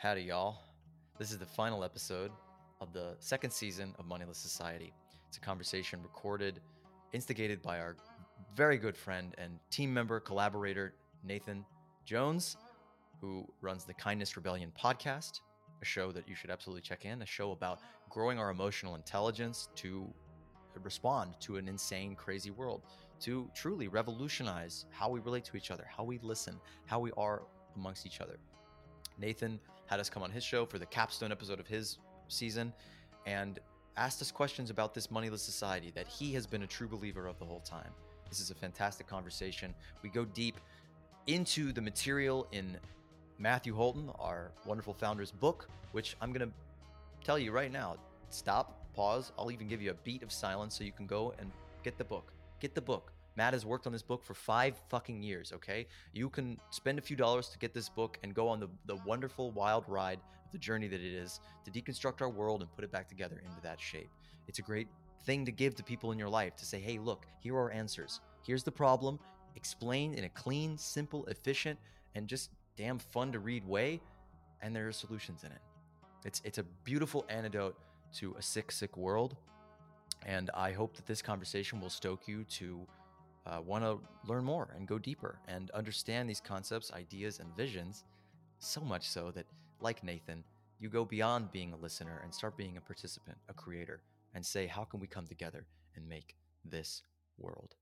Howdy, y'all. This is the final episode of the second season of Moneyless Society. It's a conversation recorded, instigated by our very good friend and team member, collaborator, Nathan Jones, who runs the Kindness Rebellion podcast, a show that you should absolutely check in, a show about growing our emotional intelligence to respond to an insane, crazy world, to truly revolutionize how we relate to each other, how we listen, how we are amongst each other. Nathan had us come on his show for the capstone episode of his season and asked us questions about this moneyless society that he has been a true believer of the whole time. This is a fantastic conversation. We go deep into the material in Matthew Holton, our wonderful founder's book, which I'm going to tell you right now stop, pause. I'll even give you a beat of silence so you can go and get the book. Get the book. Matt has worked on this book for five fucking years, okay? You can spend a few dollars to get this book and go on the, the wonderful, wild ride of the journey that it is to deconstruct our world and put it back together into that shape. It's a great thing to give to people in your life to say, hey, look, here are answers. Here's the problem, explained in a clean, simple, efficient, and just damn fun to read way, and there are solutions in it. It's, it's a beautiful antidote to a sick, sick world. And I hope that this conversation will stoke you to uh, want to learn more and go deeper and understand these concepts, ideas, and visions so much so that, like Nathan, you go beyond being a listener and start being a participant, a creator, and say, how can we come together and make this world?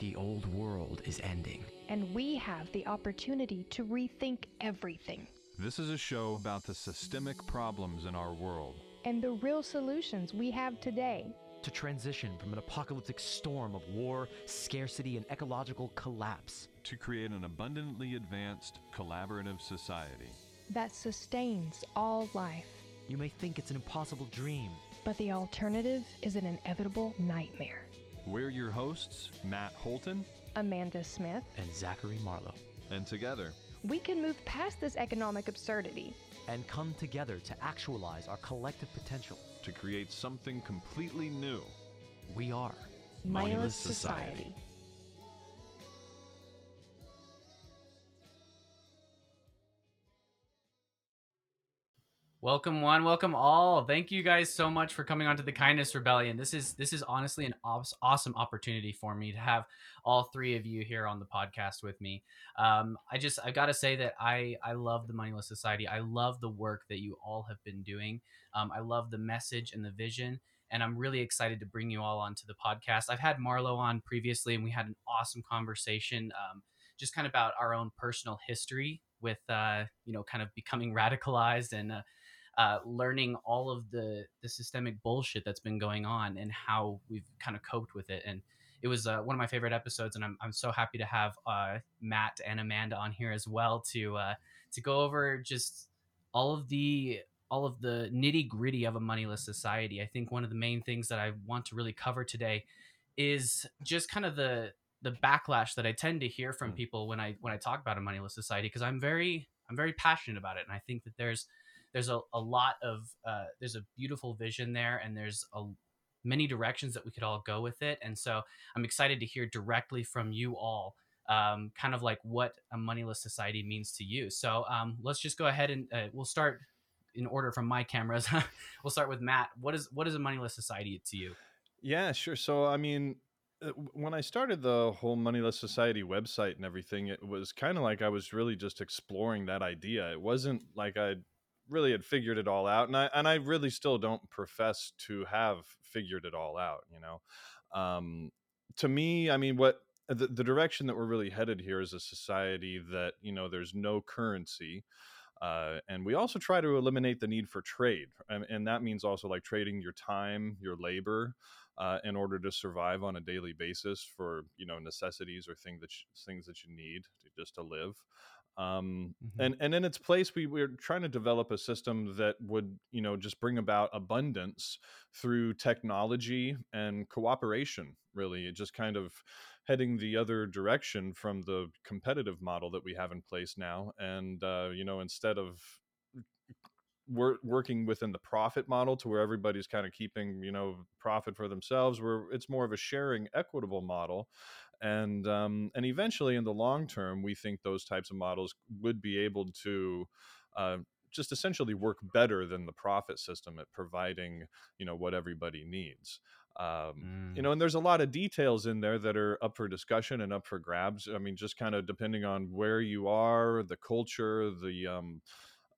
The old world is ending. And we have the opportunity to rethink everything This is a show about the systemic problems in our world. and the real solutions we have today. To transition from an apocalyptic storm of war, scarcity, and ecological collapse. to create an abundantly advanced collaborative society. that sustains all life. You may think it's an impossible dream. But the alternative is an inevitable nightmare. We're your hosts, Matt Holton, Amanda Smith, And Zachary Marlowe. and together, we can move past this economic absurdity. And come together to actualize our collective potential. to create something completely new. We are Moneyless Society. society. Welcome one, welcome all. Thank you guys so much for coming onto the Kindness Rebellion. This is this is honestly an aw- awesome opportunity for me to have all three of you here on the podcast with me. Um, I just I got to say that I I love the Moneyless Society. I love the work that you all have been doing. Um, I love the message and the vision, and I'm really excited to bring you all onto the podcast. I've had Marlo on previously, and we had an awesome conversation, um, just kind of about our own personal history with uh, you know kind of becoming radicalized and. Uh, uh, learning all of the the systemic bullshit that's been going on and how we've kind of coped with it. And it was uh, one of my favorite episodes, and I'm, I'm so happy to have uh, Matt and Amanda on here as well to uh, to go over just all of the all of the nitty gritty of a moneyless society. I think one of the main things that I want to really cover today is just kind of the the backlash that I tend to hear from people when I when I talk about a moneyless society because I'm very I'm very passionate about it, and I think that there's there's a, a lot of uh, there's a beautiful vision there and there's a many directions that we could all go with it. And so i'm excited to hear directly from you all um, kind of like what a moneyless society means to you. So um, let's just go ahead and uh, we'll start in order from my cameras. We'll start with matt. What is what is a moneyless society to you? Yeah, sure. So, I mean, uh, when I started the whole Moneyless Society website and everything, it was kind of like I was really just exploring that idea. It wasn't like I really had figured it all out, and I and I really still don't profess to have figured it all out. You know, um, to me, I mean, what the, the direction that we're really headed here is a society that you know there's no currency. Uh, and we also try to eliminate the need for trade, and, and that means also like trading your time, your labor, uh, in order to survive on a daily basis for you know necessities or things that things that you need to, just to live. Um, Mhm. And and in its place, we we're trying to develop a system that would you know just bring about abundance through technology and cooperation. Really, it just kind of heading the other direction from the competitive model that we have in place now. And uh, you know, instead of we're working within the profit model to where everybody's kind of keeping you know profit for themselves where it's more of a sharing equitable model and um, and eventually in the long term we think those types of models would be able to uh, just essentially work better than the profit system at providing you know what everybody needs um, you Mm. know and there's a lot of details in there that are up for discussion and up for grabs i mean just kind of depending on where you are the culture the um,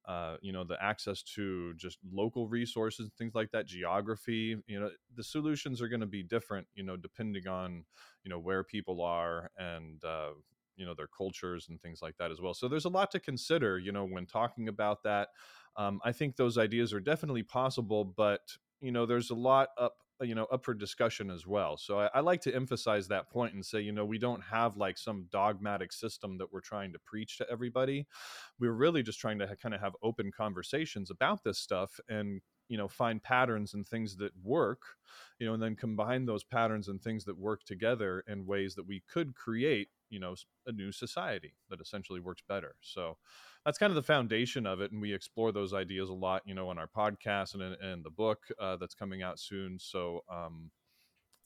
uh, you know the access to just local resources things like that geography you know the solutions are going to be different you know depending on you know where people are and uh, you know their cultures and things like that as well. So there's a lot to consider you know when talking about that. Um, i think those ideas are definitely possible but you know there's a lot up Uh, you know up for discussion as well. So I, I like to emphasize that point and say you know we don't have like some dogmatic system that we're trying to preach to everybody. We're really just trying to ha- kind of have open conversations about this stuff and you know find patterns and things that work you know and then combine those patterns and things that work together in ways that we could create you know a new society that essentially works better. So that's kind of the foundation of it and we explore those ideas a lot you know on our podcast and in, and the book uh, that's coming out soon so um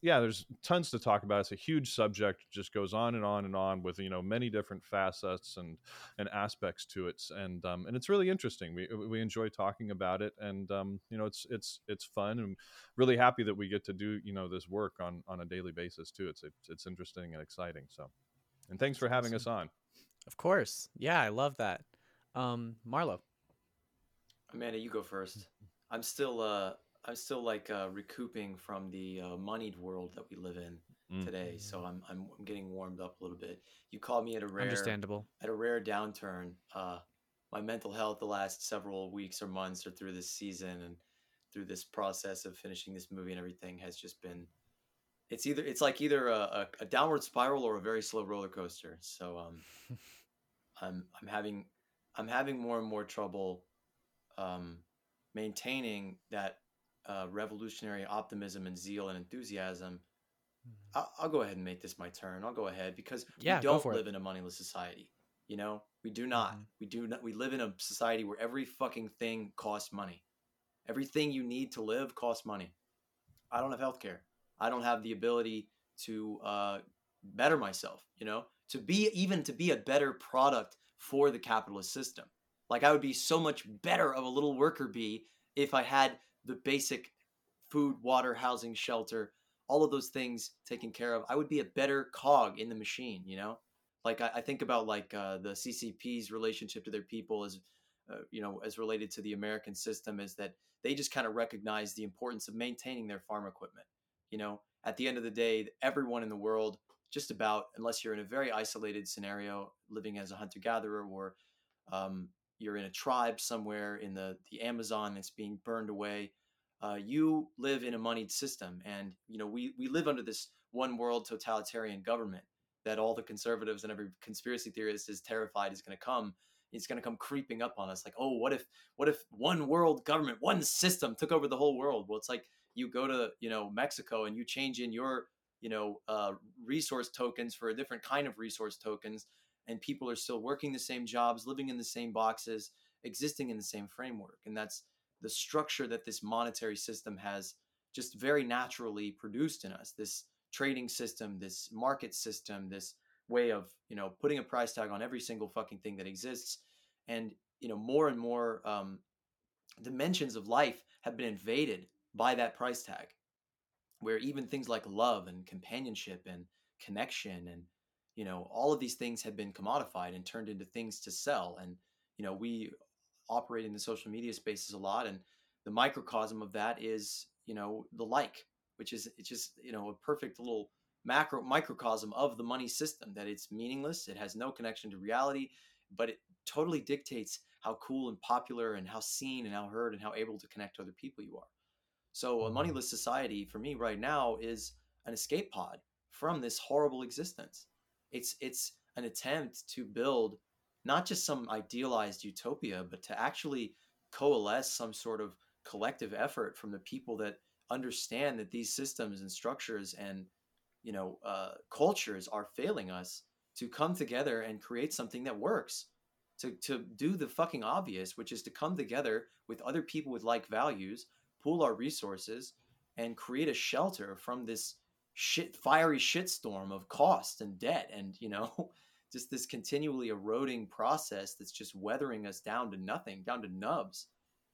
yeah there's tons to talk about it's a huge subject just goes on and on and on with you know many different facets and and aspects to it and um and it's really interesting we we enjoy talking about it and um you know it's it's it's fun and really happy that we get to do you know this work on on a daily basis too it's it's, it's interesting and exciting so and thanks for having us on Of course. Yeah, I love that. Um, Marlo. Amanda, you go first. I'm still uh I'm still like uh recouping from the uh, moneyed world that we live in Mm. today. So I'm, I'm I'm getting warmed up a little bit. You called me at a rare Understandable. at a rare downturn. Uh my mental health the last several weeks or months or through this season and through this process of finishing this movie and everything has just been it's either it's like either a, a, a downward spiral or a very slow roller coaster. So um I'm I'm having I'm having more and more trouble um, maintaining that uh, revolutionary optimism and zeal and enthusiasm. I'll, I'll go ahead and make this my turn. I'll go ahead because Yeah, we don't for it. live in a moneyless society. You know, we do not. Mhm. We do not. We live in a society where every fucking thing costs money. Everything you need to live costs money. I don't have healthcare. I don't have the ability to uh, better myself. You know, to be even to be a better product for the capitalist system. Like I would be so much better of a little worker bee if I had the basic food, water, housing, shelter, all of those things taken care of. I would be a better cog in the machine. You know, like I, I think about like uh, the CCP's relationship to their people as uh, you know as related to the American system is that they just kind of recognize the importance of maintaining their farm equipment. You know, at the end of the day, everyone in the world, just about, unless you're in a very isolated scenario, living as a hunter gatherer, or um, you're in a tribe somewhere in the the Amazon that's being burned away, uh, you live in a moneyed system, and you know we we live under this one world totalitarian government that all the conservatives and every conspiracy theorist is terrified is going to come. It's going to come creeping up on us, like, oh, what if, what if one world government, one system took over the whole world? Well, it's like you go to, you know, Mexico and you change in your, you know, uh, resource tokens for a different kind of resource tokens, and people are still working the same jobs, living in the same boxes, existing in the same framework, and that's the structure that this monetary system has just very naturally produced in us. This trading system, this market system, this way of you know putting a price tag on every single fucking thing that exists, and you know more and more um, dimensions of life have been invaded by that price tag, where even things like love and companionship and connection and you know all of these things have been commodified and turned into things to sell. And you know we operate in the social media spaces a lot and the microcosm of that is you know the like which is it's just you know a perfect little macro microcosm of the money system that it's meaningless it has no connection to reality but it totally dictates how cool and popular and how seen and how heard and how able to connect to other people you are so a moneyless society for me right now is an escape pod from this horrible existence. It's it's an attempt to build not just some idealized utopia but to actually coalesce some sort of collective effort from the people that understand that these systems and structures and you know uh, cultures are failing us to come together and create something that works to, to do the fucking obvious which is to come together with other people with like values pool our resources and create a shelter from this shit fiery shitstorm of cost and debt and you know just this continually eroding process that's just weathering us down to nothing down to nubs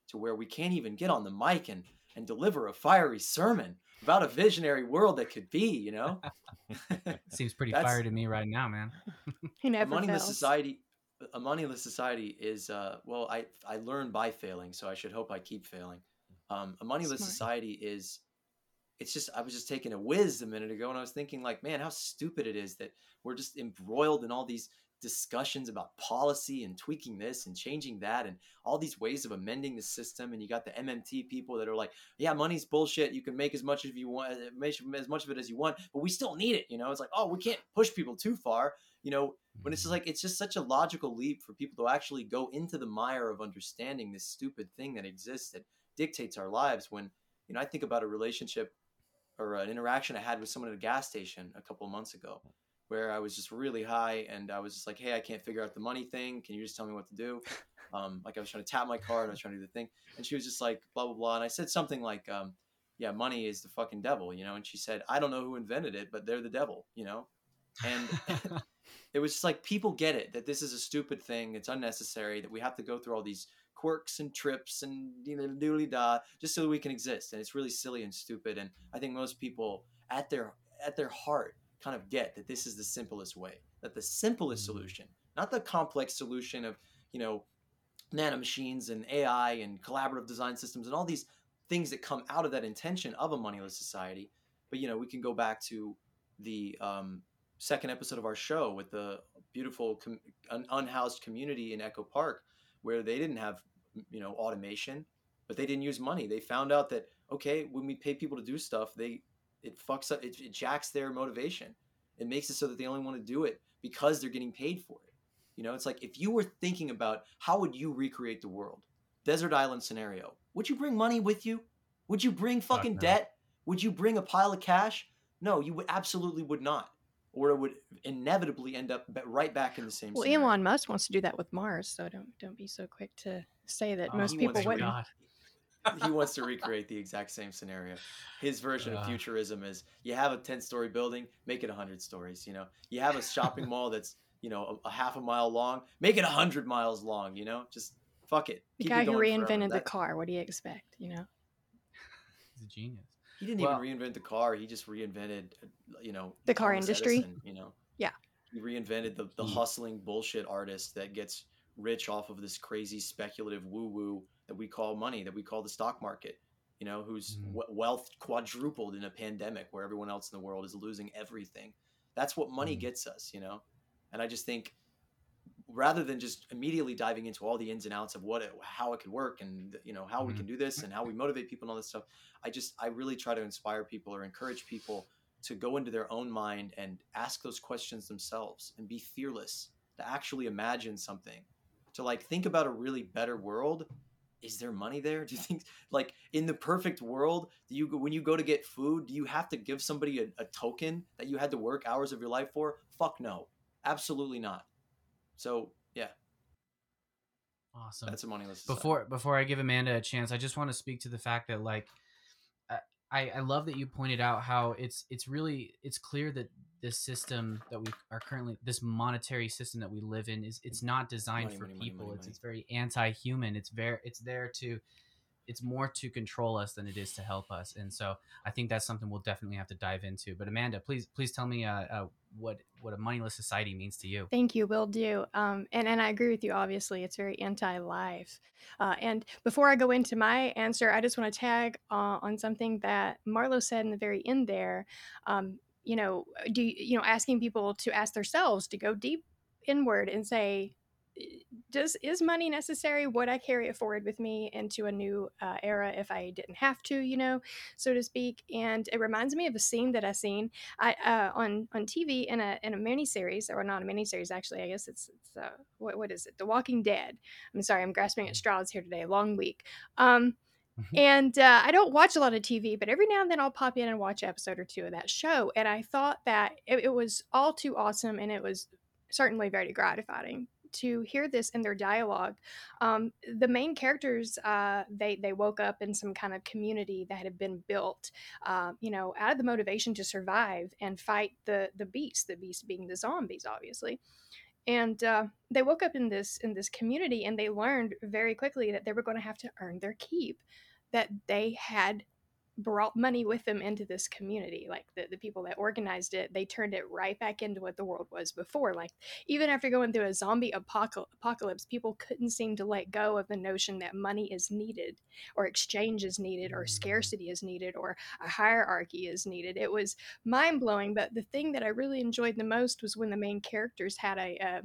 to where we can't even get on the mic and and deliver a fiery sermon about a visionary world that could be you know Seems pretty That's- fiery to me right now, man. He a moneyless fails. society a moneyless society is uh well i i learn by failing so i should hope i keep failing um a moneyless Smart. society is it's just i was just taking a whiz a minute ago and i was thinking like man how stupid it is that we're just embroiled in all these discussions about policy and tweaking this and changing that and all these ways of amending the system. And you got the mmt people that are like yeah money's bullshit. You can make as much of you want uh, make as much of it as you want but we still need it. You know it's like oh we can't push people too far. You know when it's just like it's just such a logical leap for people to actually go into the mire of understanding this stupid thing that exists that dictates our lives when you know i think about a relationship or an interaction i had with someone at a gas station a couple of months ago where i was just really high and i was just like hey i can't figure out the money thing. Can you just tell me what to do? Um, like i was trying to tap my card. I was trying to do the thing. And she was just like blah blah blah. And i said something like um, yeah money is the fucking devil you know? And she said i don't know who invented it but they're the devil you know? And it was just like people get it that this is a stupid thing. It's unnecessary that we have to go through all these quirks and trips and you know doodly da just so we can exist and it's really silly and stupid and i think most people at their at their heart kind of get that this is the simplest way that the simplest Mhm. solution not the complex solution of you know nanomachines and ai and collaborative design systems and all these things that come out of that intention of a moneyless society but you know we can go back to the um, second episode of our show with the beautiful com- un- unhoused community in Echo Park, where they didn't have you know automation, but they didn't use money. They found out that okay, when we pay people to do stuff, they it fucks up, it, it jacks their motivation. It makes it so that they only want to do it because they're getting paid for it. You know, it's like if you were thinking about how would you recreate the world, desert island scenario, would you bring money with you? Would you bring Fuck fucking no. debt? Would you bring a pile of cash? No, you would absolutely would not, or it would inevitably end up right back in the same. Well, scenario. Elon Musk wants to do that with Mars, so don't don't be so quick to say that Oh, most people wouldn't. God. he wants to recreate the exact same scenario. His version of Uh. futurism is you have a 10 story building, make it 100 stories, you know. You have a shopping mall that's, you know, a, a half a mile long, make it 100 miles long, you know. Just fuck it. The Keep it guy who going forever. reinvented the That- car. What do you expect? You know. He's a genius. He didn't Well- even reinvent the car. He just reinvented, uh, you know, The car Thomas industry? Edison, you know. Yeah. He reinvented the, the He- hustling bullshit artist that gets rich off of this crazy speculative woo woo that we call money, that we call the stock market. You know, whose we- wealth quadrupled in a pandemic where everyone else in the world is losing everything. That's what money Mhm. gets us, you know. And I just think rather than just immediately diving into all the ins and outs of what it, how it could work and you know how we Mhm. can do this and how we motivate people and all this stuff i just i really try to inspire people or encourage people to go into their own mind and ask those questions themselves and be fearless to actually imagine something. To like think about a really better world. Is there money there? Do you think like in the perfect world do you when you go to get food do you have to give somebody a, a token that you had to work hours of your life for? Fuck no. Absolutely not so yeah Awesome. that's a moneyless society. before before I give Amanda a chance, I just want to speak to the fact that like I- I love that you pointed out how it's it's really it's clear that this system that we are currently this monetary system that we live in is it's not designed Money, for money, money, people. money, it's money. it's very anti-human. It's very it's there to it's more to control us than it is to help us. And so I think that's something we'll definitely have to dive into. But Amanda, please please tell me uh, uh what what a moneyless society means to you. Thank you, will do. Um, and and I agree with you. Obviously, it's very anti-life. Uh, and before I go into my answer, I just want to tag uh, on something that Marlo said in the very end there. Um, you know, do you know asking people to ask themselves to go deep inward and say, does is money necessary? Would I carry it forward with me into a new uh, era if I didn't have to, you know, so to speak? And it reminds me of a scene that I seen I uh, on on TV in a in a miniseries, or not a miniseries actually. I guess it's it's uh, what what is it? The Walking Dead. I'm sorry, I'm grasping at straws here today. Long week. Um, and uh, I don't watch a lot of TV, but every now and then I'll pop in and watch an episode or two of that show. And I thought that it, it was all too awesome, and it was certainly very gratifying to hear this in their dialogue. Um, the main characters, uh, they they woke up in some kind of community that had been built, uh, you know, out of the motivation to survive and fight the the beast. The beast being the zombies, obviously. And uh, they woke up in this in this community, and they learned very quickly that they were going to have to earn their keep. That they had brought money with them into this community like the, the people that organized it they turned it right back into what the world was before like even after going through a zombie apocalypse people couldn't seem to let go of the notion that money is needed or exchange is needed or mm. scarcity is needed or a hierarchy is needed it was mind-blowing but the thing that i really enjoyed the most was when the main characters had a, a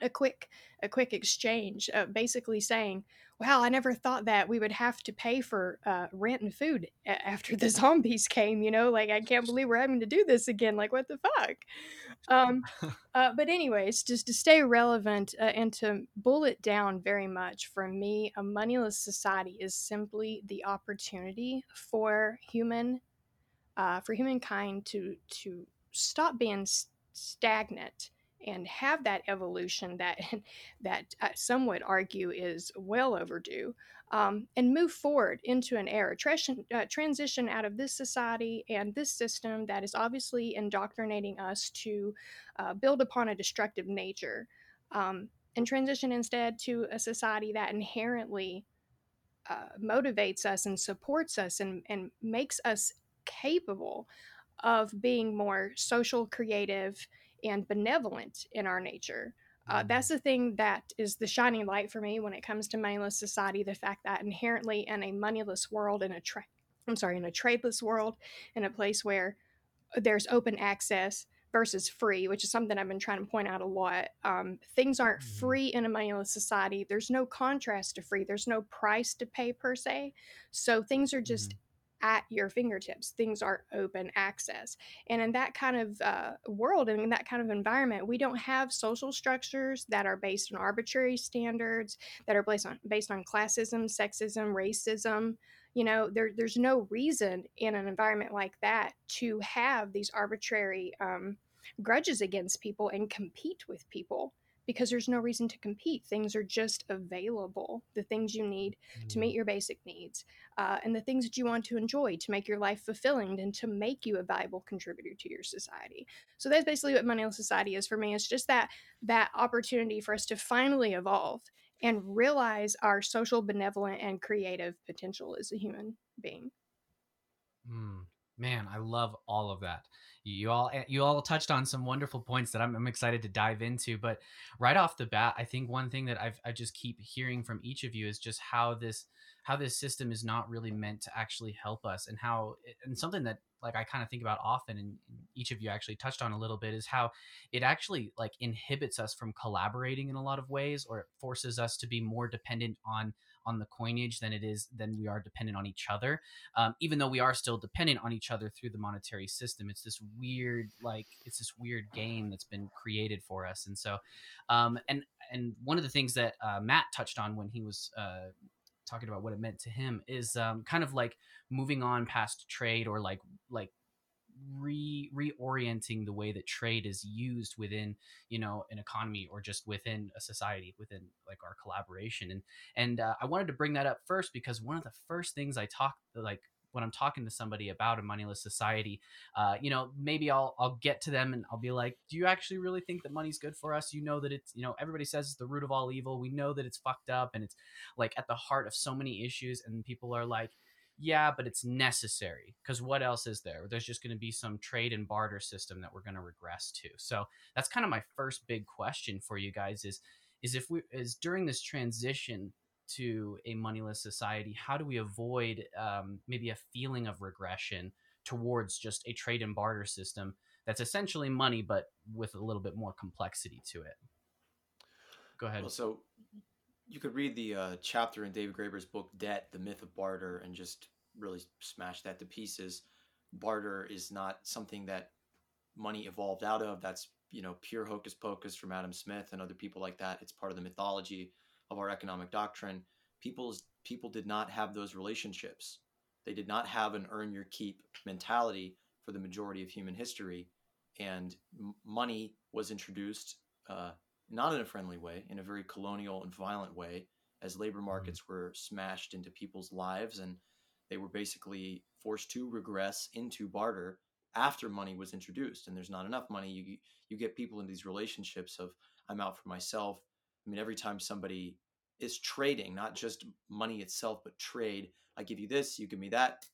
a quick a quick exchange uh, basically saying wow i never thought that we would have to pay for uh, rent and food after the zombies came you know like i can't believe we're having to do this again like what the fuck? Um, uh, but anyways just to stay relevant uh, and to bullet down very much for me a moneyless society is simply the opportunity for human uh, for humankind to to stop being stagnant and have that evolution that that uh, some would argue is well overdue um, and move forward into an era transition, uh, transition out of this society and this system that is obviously indoctrinating us to uh, build upon a destructive nature um, and transition instead to a society that inherently uh, motivates us and supports us and, and makes us capable of being more social creative and benevolent in our nature. Uh, mm-hmm. that's the thing that is the shining light for me when it comes to moneyless society. The fact that inherently in a moneyless world, in a tra- I'm sorry, in a tradeless world, in a place where there's open access versus free, which is something I've been trying to point out a lot. Um, things aren't mm-hmm. free in a moneyless society. There's no contrast to free. There's no price to pay per se. So things are just mm-hmm at your fingertips. Things are open access. And in that kind of uh, world and in that kind of environment, we don't have social structures that are based on arbitrary standards, that are based on based on classism, sexism, racism. You know, there, there's no reason in an environment like that to have these arbitrary um, grudges against people and compete with people because there's no reason to compete. Things are just available, the things you need mm. to meet mm. your basic needs, uh, and the things that you want to enjoy to make your life fulfilling and to make you a valuable contributor to your society. So that's basically what Moneyless Society is for me. It's just that that opportunity for us to finally evolve and realize our social, benevolent, and creative potential as a human being. Mm, man, I love all of that you all eh, you all touched on some wonderful points that I'm, I'm, excited to dive into but right off the bat i think one thing that I've, i just keep hearing from each of you is just how this how this system is not really meant to actually help us and how eh, and something that like i kind of think about often and each of you actually touched on a little bit is how it actually like inhibits us from collaborating in a lot of ways or it forces us to be more dependent on on the coinage than it is than we are dependent on each other. Um, even though we are still dependent on each other through the monetary system, it's this weird like it's this weird game that's been created for us. And so, um, and and one of the things that uh, Matt touched on when he was uh, talking about what it meant to him is um, kind of like moving on past trade or like like re reorienting the way that trade is used within you know an economy or just within a society within like our collaboration and and uh, i wanted to bring that up first because one of the first things i talk like when I'm talking to somebody about a moneyless society, uh, you know, maybe I'll I'll get to them and I'll be like, "Do you actually really think that money's good for us? You know that it's you know everybody says it's the root of all evil. We know that it's fucked up and it's like at the heart of so many issues." And people are like, yeah, but it's necessary because what else is there? There's just going to be some trade and barter system that we're going to regress to. So that's kind of my first big question for you guys is is if we is during this transition to a moneyless society, how do we avoid um, maybe a feeling of regression towards just a trade and barter system that's essentially money but with a little bit more complexity to it? Go ahead. Well, so you could read the uh, chapter in David Graeber's book Debt, The Myth of Barter, and just really smash that to pieces. Barter is not something that money evolved out of. That's you know pure hocus pocus from Adam Smith and other people like that. It's part of the mythology of our economic doctrine. People's people did not have those relationships. They did not have an earn your keep mentality for the majority of human history, and m- money was introduced uh, not in a friendly way, in a very colonial and violent way, as labor markets were smashed into people's lives and they were basically forced to regress into barter after money was introduced. And there's not enough money. You you get people in these relationships of i'm out for myself. I mean every time somebody is trading not just money itself but trade i give you this you give me that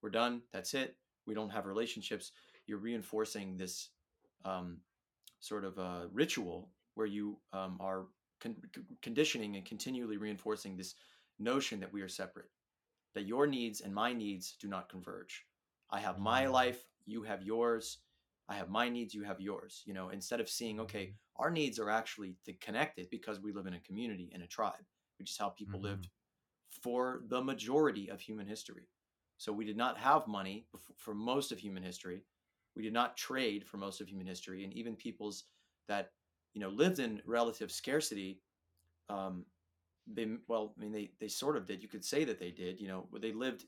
we're done that's it we don't have relationships. You're reinforcing this um, sort of a ritual where you um, are con- conditioning and continually reinforcing this notion that we are separate that your needs and my needs do not converge. I have my life you have yours. I have my needs you have yours you know instead of seeing okay our needs are actually connected because we live in a community and a tribe which is how people Mhm. lived for the majority of human history. So we did not have money for most of human history. We did not trade for most of human history and even peoples that you know lived in relative scarcity um they well i mean they they sort of did you could say that they did you know they lived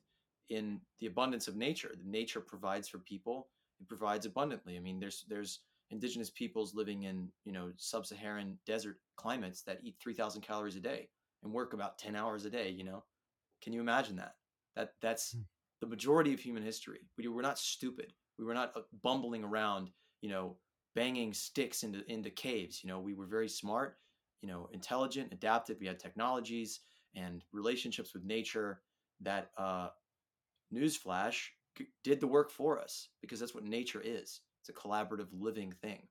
in the abundance of nature. The nature provides for people it provides abundantly. I mean there's there's indigenous peoples living in you know sub-saharan desert climates that eat 3000 calories a day and work about 10 hours a day you know? Can you imagine that? That that's Hmm. the majority of human history. We were not stupid. We were not uh, bumbling around you know banging sticks into into caves you know we were very smart you know intelligent adaptive we had technologies and relationships with nature that uh newsflash did the work for us because that's what nature is. It's a collaborative living thing.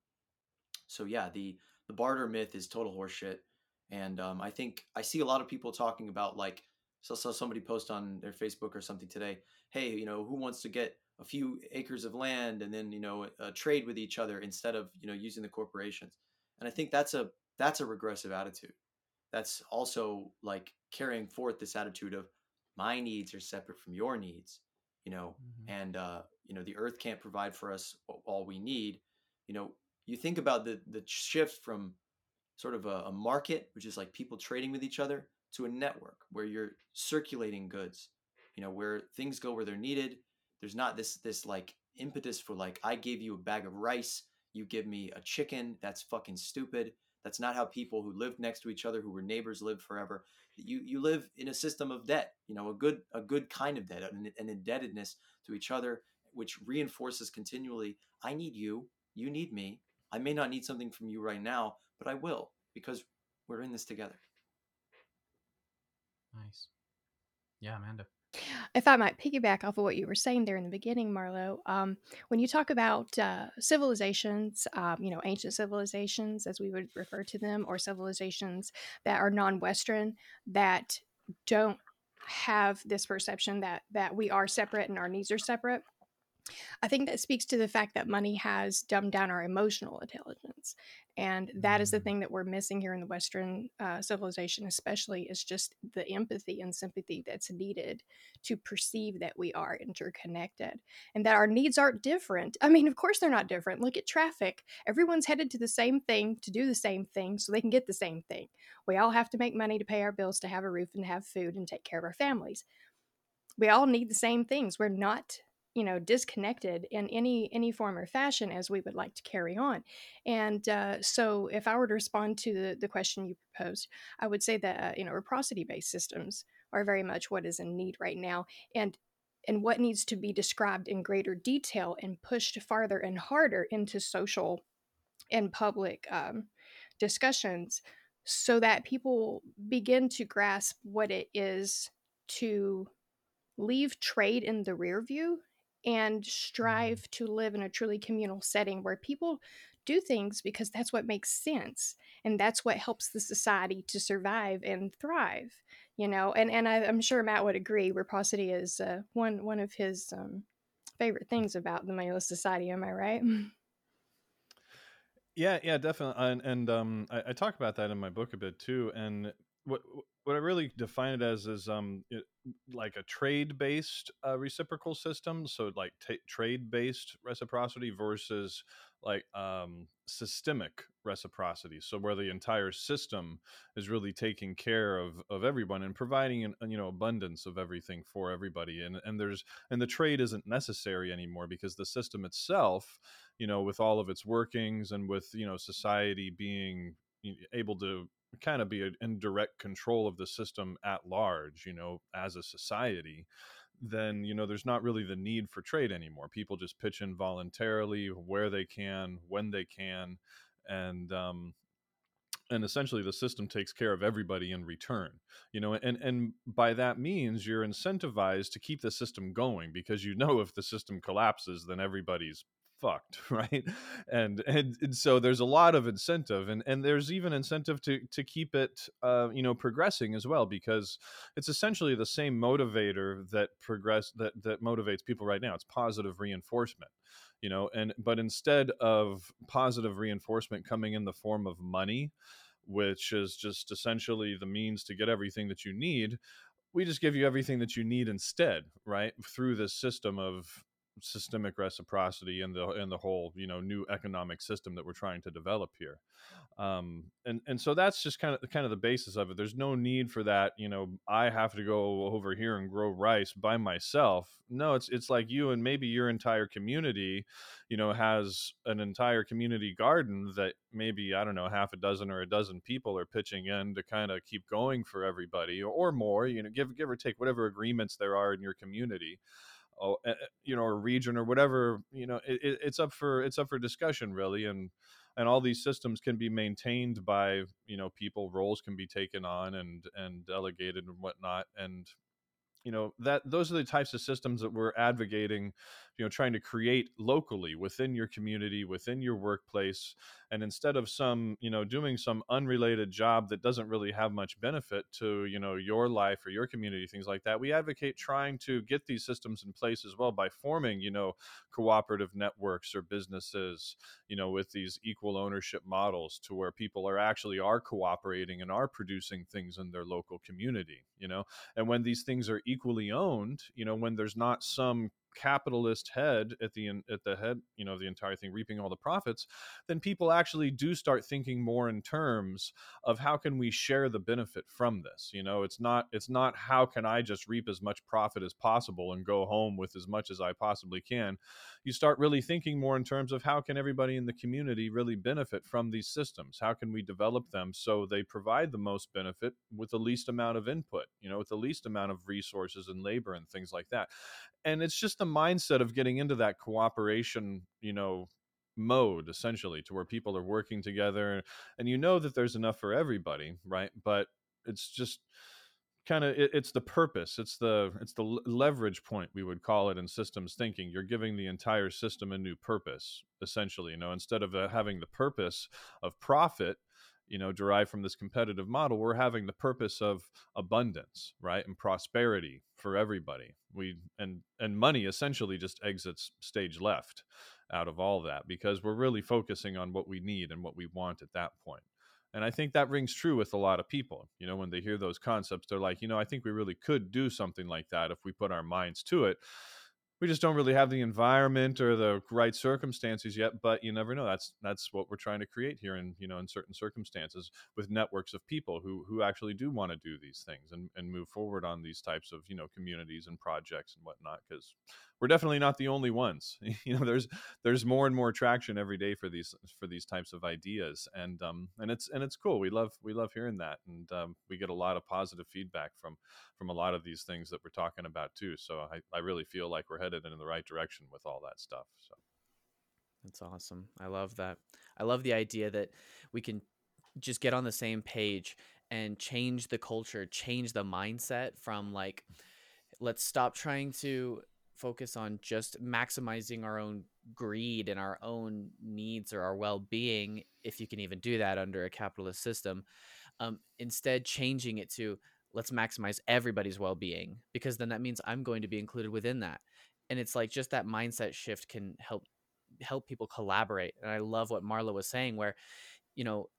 So yeah the the barter myth is total horseshit. And um, i think i see a lot of people talking about like so saw somebody post on their facebook or something today hey you know who wants to get a few acres of land and then you know uh, trade with each other instead of you know using the corporations. And i think that's a that's a regressive attitude. That's also like carrying forth this attitude of my needs are separate from your needs you know? And uh, you know the earth can't provide for us all we need. You know you think about the the shift from sort of a, a market which is like people trading with each other to a network where you're circulating goods you know where things go where they're needed there's not this this like impetus for like i gave you a bag of rice you give me a chicken that's fucking stupid that's not how people who lived next to each other who were neighbors lived forever you you live in a system of debt you know a good a good kind of debt an, an indebtedness to each other which reinforces continually i need you you need me i may not need something from you right now but i will because we're in this together Nice. Yeah, Amanda. If I might piggyback off of what you were saying there in the beginning, Marlo, um, when you talk about uh, civilizations, um, you know, ancient civilizations, as we would refer to them, or civilizations that are non-Western that don't have this perception that that we are separate and our needs are separate. I think that speaks to the fact that money has dumbed down our emotional intelligence. And that is the Mm. thing that we're missing here in the Western uh, civilization, especially, is just the empathy and sympathy that's needed to perceive that we are interconnected and that our needs aren't different. I mean, of course, they're not different. Look at traffic. Everyone's headed to the same thing to do the same thing so they can get the same thing. We all have to make money to pay our bills, to have a roof, and have food and take care of our families. We all need the same things. We're not you know disconnected in any any form or fashion as we would like to carry on. And uh, so if i were to respond to the, the question you proposed i would say that uh, you know reciprocity based systems are very much what is in need right now and and what needs to be described in greater detail and pushed farther and harder into social and public um, discussions so that people begin to grasp what it is to leave trade in the rear view and strive to live in a truly communal setting where people do things because that's what makes sense and that's what helps the society to survive and thrive you know and and I, i'm sure matt would agree reciprocity is uh, one one of his um, favorite things about the Moneyless society am i right Yeah, yeah, definitely. And, and um, I, I talk about that in my book a bit too. And what what I really define it as is um, it, like a trade based uh, reciprocal system. So like ta trade based reciprocity versus like um, systemic reciprocity. So where the entire system is really taking care of of everyone and providing an, you know abundance of everything for everybody. And and there's and the trade isn't necessary anymore because the system itself you know with all of its workings and with you know society being able to kind of be in direct control of the system at large, you know, as a society, then you know there's not really the need for trade anymore. People just pitch in voluntarily where they can, when they can, and um, and essentially the system takes care of everybody in return you know and and by that means you're incentivized to keep the system going because you know if the system collapses then everybody's fucked right? And, and and so there's a lot of incentive and and there's even incentive to to keep it uh you know progressing as well because it's essentially the same motivator that progress that that motivates people right now. It's positive reinforcement you know and but instead of positive reinforcement coming in the form of money which is just essentially the means to get everything that you need we just give you everything that you need instead right through this system of systemic reciprocity and the and the whole you know new economic system that we're trying to develop here. Um, and and so that's just kind of kind of the basis of it. There's no need for that you know i have to go over here and grow rice by myself. No it's it's like you and maybe your entire community you know has an entire community garden that maybe i don't know half a dozen or a dozen people are pitching in to kind of keep going for everybody or more you know give give or take whatever agreements there are in your community oh, you know, a region or whatever, you know, it, it's up for it's up for discussion really, and and all these systems can be maintained by you know people. Roles can be taken on and and delegated and whatnot, and you know that those are the types of systems that we're advocating you know trying to create locally within your community within your workplace and instead of some you know doing some unrelated job that doesn't really have much benefit to you know your life or your community things like that we advocate trying to get these systems in place as well by forming you know cooperative networks or businesses you know with these equal ownership models to where people are actually are cooperating and are producing things in their local community you know? And when these things are equally owned you know when there's not some capitalist head at the at the head you know the entire thing reaping all the profits then people actually do start thinking more in terms of how can we share the benefit from this you know? It's not it's not how can i just reap as much profit as possible and go home with as much as i possibly can. You start really thinking more in terms of how can everybody in the community really benefit from these systems? How can we develop them so they provide the most benefit with the least amount of input you know with the least amount of resources and labor and things like that? And it's just the mindset of getting into that cooperation you know mode essentially to where people are working together and you know that there's enough for everybody right? But it's just kind of it, it's the purpose it's the it's the leverage point we would call it in systems thinking. You're giving the entire system a new purpose essentially you know instead of uh, having the purpose of profit you know derived from this competitive model we're having the purpose of abundance right and prosperity for everybody. We and and money essentially just exits stage left out of all that because we're really focusing on what we need and what we want at that point. And i think that rings true with a lot of people. You know when they hear those concepts they're like you know i think we really could do something like that if we put our minds to it we just don't really have the environment or the right circumstances yet but you never know that's that's what we're trying to create here in you know in certain circumstances with networks of people who who actually do want to do these things and and move forward on these types of you know communities and projects and whatnot because we're definitely not the only ones. You know there's there's more and more traction every day for these for these types of ideas. And um and it's and it's cool. We love we love hearing that. And um, we get a lot of positive feedback from from a lot of these things that we're talking about too. So i, I really feel like we're headed in the right direction with all that stuff. So. That's awesome. I love that. I love the idea that we can just get on the same page and change the culture change the mindset from like let's stop trying to focus on just maximizing our own greed and our own needs or our well-being if you can even do that under a capitalist system um, instead changing it to let's maximize everybody's well-being because then that means i'm going to be included within that. And it's like just that mindset shift can help help people collaborate. And i love what marla was saying where you know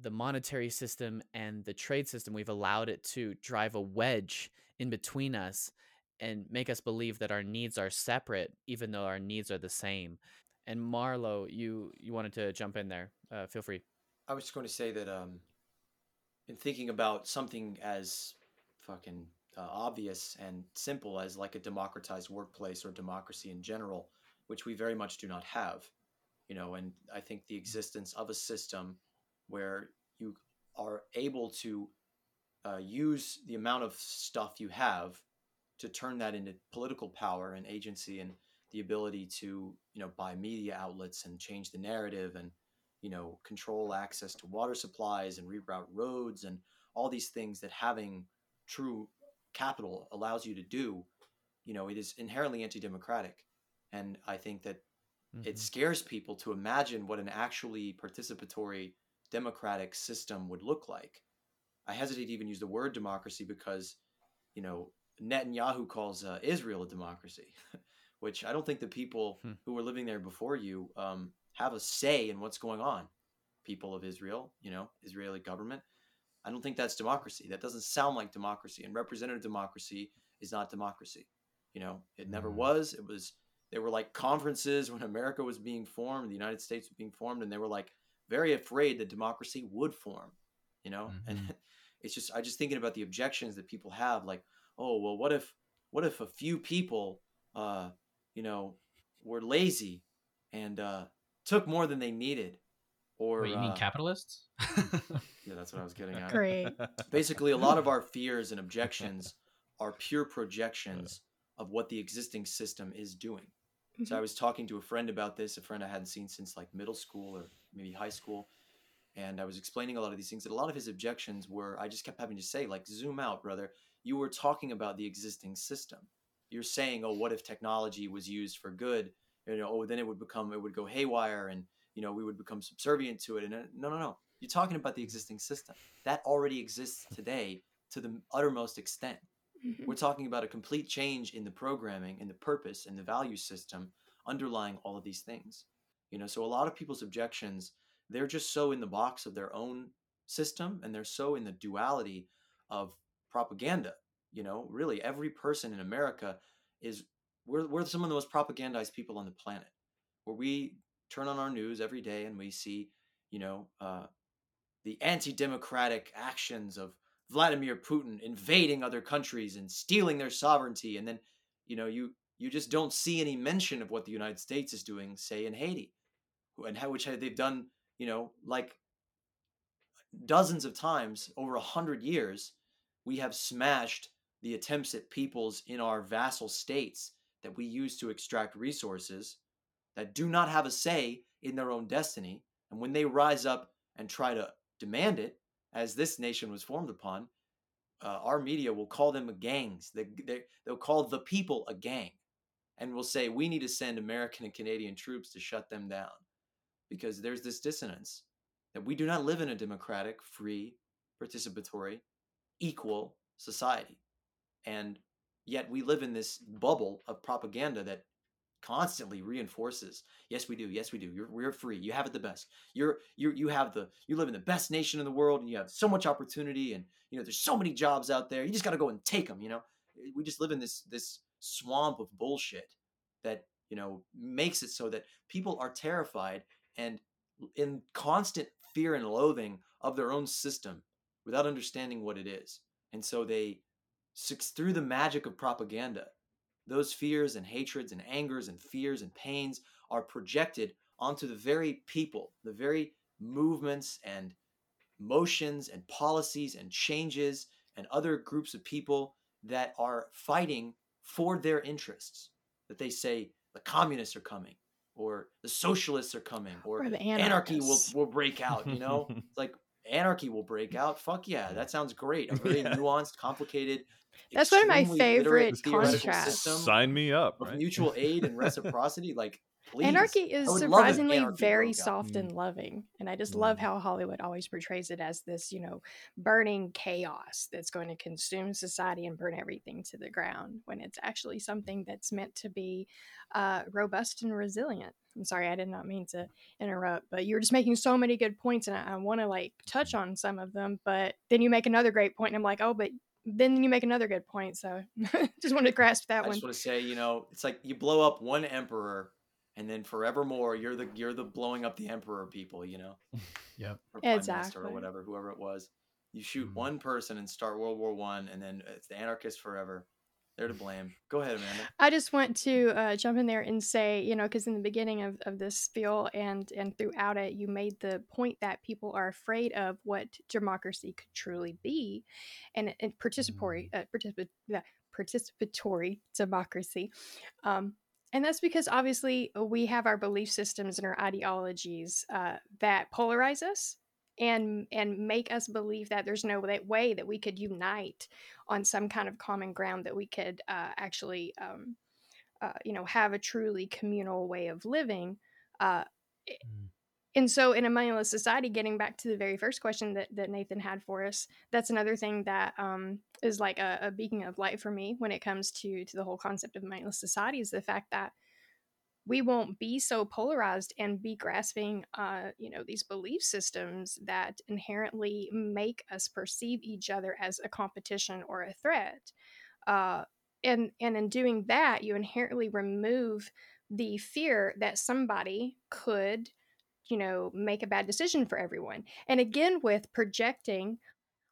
the monetary system and the trade system we've allowed it to drive a wedge in between us and make us believe that our needs are separate even though our needs are the same. And marlo you you wanted to jump in there uh, feel free. I was just going to say that um in thinking about something as fucking uh, obvious and simple as like a democratized workplace or democracy in general which we very much do not have you know and i think the existence of a system where you are able to uh, use the amount of stuff you have to turn that into political power and agency and the ability to you know buy media outlets and change the narrative and you know control access to water supplies and reroute roads and all these things that having true capital allows you to do you know it is inherently anti-democratic and i think that it Mhm. scares people to imagine what an actually participatory democratic system would look like i hesitate to even use the word democracy because you know netanyahu calls uh, israel a democracy which i don't think the people Hmm. who were living there before you um, have a say in what's going on people of israel you know israeli government. I don't think that's democracy. That doesn't sound like democracy and representative democracy is not democracy you know? It never Mm. was. It was there were like conferences when america was being formed the united states was being formed and they were like very afraid that democracy would form you know? And it's just i just thinking about the objections that people have like oh well what if what if a few people uh you know were lazy and uh took more than they needed? Or Wait, you mean uh, capitalists? yeah that's what i was getting at. Great. basically a lot of our fears and objections are pure projections of what the existing system is doing. So i was talking to a friend about this a friend i hadn't seen since like middle school or maybe high school and i was explaining a lot of these things that a lot of his objections were i just kept having to say like zoom out brother you were talking about the existing system. You're saying oh what if technology was used for good? You know oh then it would become it would go haywire and you know we would become subservient to it. And uh, no no no. You're talking about the existing system. That already exists today to the uttermost extent. Mhm. we're talking about a complete change in the programming and the purpose and the value system underlying all of these things. You know so a lot of people's objections they're just so in the box of their own system and they're so in the duality of propaganda you know really every person in america is we're, we're some of the most propagandized people on the planet where we turn on our news every day and we see you know uh, the anti-democratic actions of Vladimir Putin invading other countries and stealing their sovereignty, and then you know you you just don't see any mention of what the United States is doing, say in Haiti, and how which they've done you know like dozens of times over a hundred years. We have smashed the attempts at peoples in our vassal states that we use to extract resources that do not have a say in their own destiny, and when they rise up and try to demand it, as this nation was formed upon, uh, our media will call them gangs. They, they, they'll call the people a gang and will say, we need to send American and Canadian troops to shut them down because there's this dissonance that we do not live in a democratic, free, participatory, equal society. And yet we live in this bubble of propaganda that constantly reinforces yes we do. Yes we do. You're we're free. You have it the best. You're you you have the you live in the best nation in the world and you have so much opportunity and you know there's so many jobs out there. You just got to go and take them you know? We just live in this this swamp of bullshit that you know makes it so that people are terrified and in constant fear and loathing of their own system without understanding what it is and so they through the magic of propaganda those fears and hatreds and angers and fears and pains are projected onto the very people, the very movements and motions and policies and changes and other groups of people that are fighting for their interests. That they say the communists are coming, or the socialists are coming, or, Or anarchy will, will break out. You know, it's like anarchy will break out. Fuck yeah, that sounds great. A very Yeah. nuanced, complicated. That's one of my extremely literate favorite theoretical contrasts. system Sign me up. Right? mutual aid and reciprocity. Like, please. Anarchy is I would love if surprisingly anarchy very soft Mm. and loving. And I just love Mm. how Hollywood always portrays it as this, you know, burning chaos that's going to consume society and burn everything to the ground when it's actually something that's meant to be uh, robust and resilient. I'm sorry, I did not mean to interrupt, but you were just making so many good points and I, I want to like touch on some of them. But then you make another great point and I'm like, oh, but then you make another good point. So just want to grasp that I one. I just want to say, you know, it's like you blow up one emperor, and then forevermore you're the you're the blowing up the emperor people. You know, Yep. or Exactly. or whatever, whoever it was. You shoot Mhm. one person and start World War One, and then it's the anarchist forever. They're to blame. Go ahead, Amanda. I just want to uh, jump in there and say, you know, because in the beginning of, of this spiel and and throughout it, you made the point that people are afraid of what democracy could truly be, and, and participatory uh, particip- yeah, participatory democracy. Um, and that's because obviously we have our belief systems and our ideologies uh, that polarize us and and make us believe that there's no way that we could unite on some kind of common ground that we could uh, actually um, uh, you know have a truly communal way of living uh, mm. And so in a moneyless society getting back to the very first question that, that nathan had for us that's another thing that um, is like a, a beacon of light for me when it comes to to the whole concept of moneyless society is the fact that we won't be so polarized and be grasping uh, you know these belief systems that inherently make us perceive each other as a competition or a threat uh, and and in doing that you inherently remove the fear that somebody could you know make a bad decision for everyone and again with projecting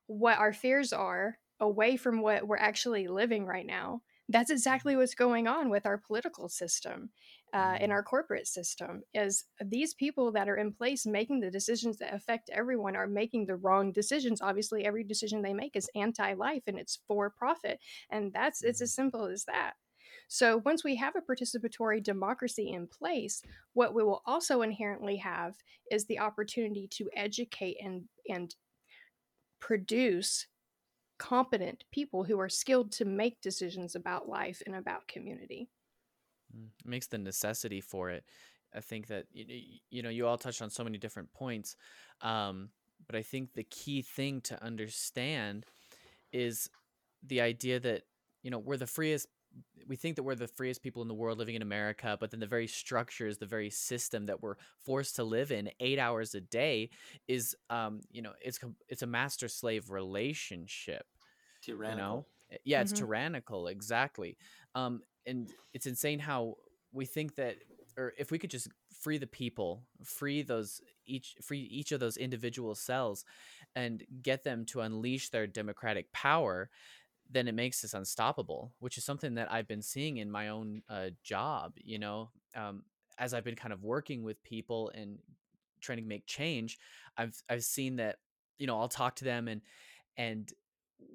what our fears are away from what we're actually living right now that's exactly what's going on with our political system uh, in mm-hmm. our corporate system is these people that are in place making the decisions that affect everyone are making the wrong decisions obviously every decision they make is anti-life and it's for profit and that's it's as mm-hmm. simple as that so once we have a participatory democracy in place what we will also inherently have is the opportunity to educate and and produce competent people who are skilled to make decisions about life and about community. Mm, it makes the necessity for it. I think that you know you all touched on so many different points, um, but I think the key thing to understand is the idea that you know we're the freest. We think that we're the freest people in the world living in America, but then the very structures, the very system that we're forced to live in eight hours a day is, um, you know, it's it's a master slave relationship. Tyrannical. You know? Eh, yeah, it's mm-hmm. tyrannical. Exactly. Um, and it's insane how we think that or if we could just free the people free those each free each of those individual cells and get them to unleash their democratic power then it makes us unstoppable which is something that i've been seeing in my own uh, job you know um, as i've been kind of working with people and trying to make change i've i've seen that you know i'll talk to them and and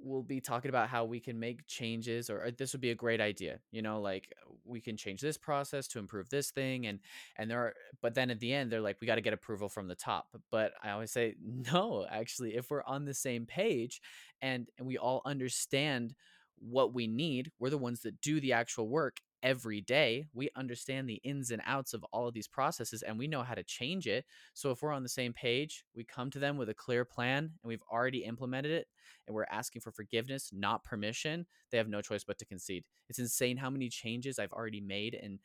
we'll be talking about how we can make changes or, or, this would be a great idea you know like uh, we can change this process to improve this thing and and there are but then at the end they're like we got to get approval from the top. But i always say no actually if we're on the same page and and we all understand what we need we're the ones that do the actual work every day. We understand the ins and outs of all of these processes and we know how to change it. So if we're on the same page, we come to them with a clear plan and we've already implemented it and we're asking for forgiveness, not permission, they have no choice but to concede. It's insane how many changes I've already made and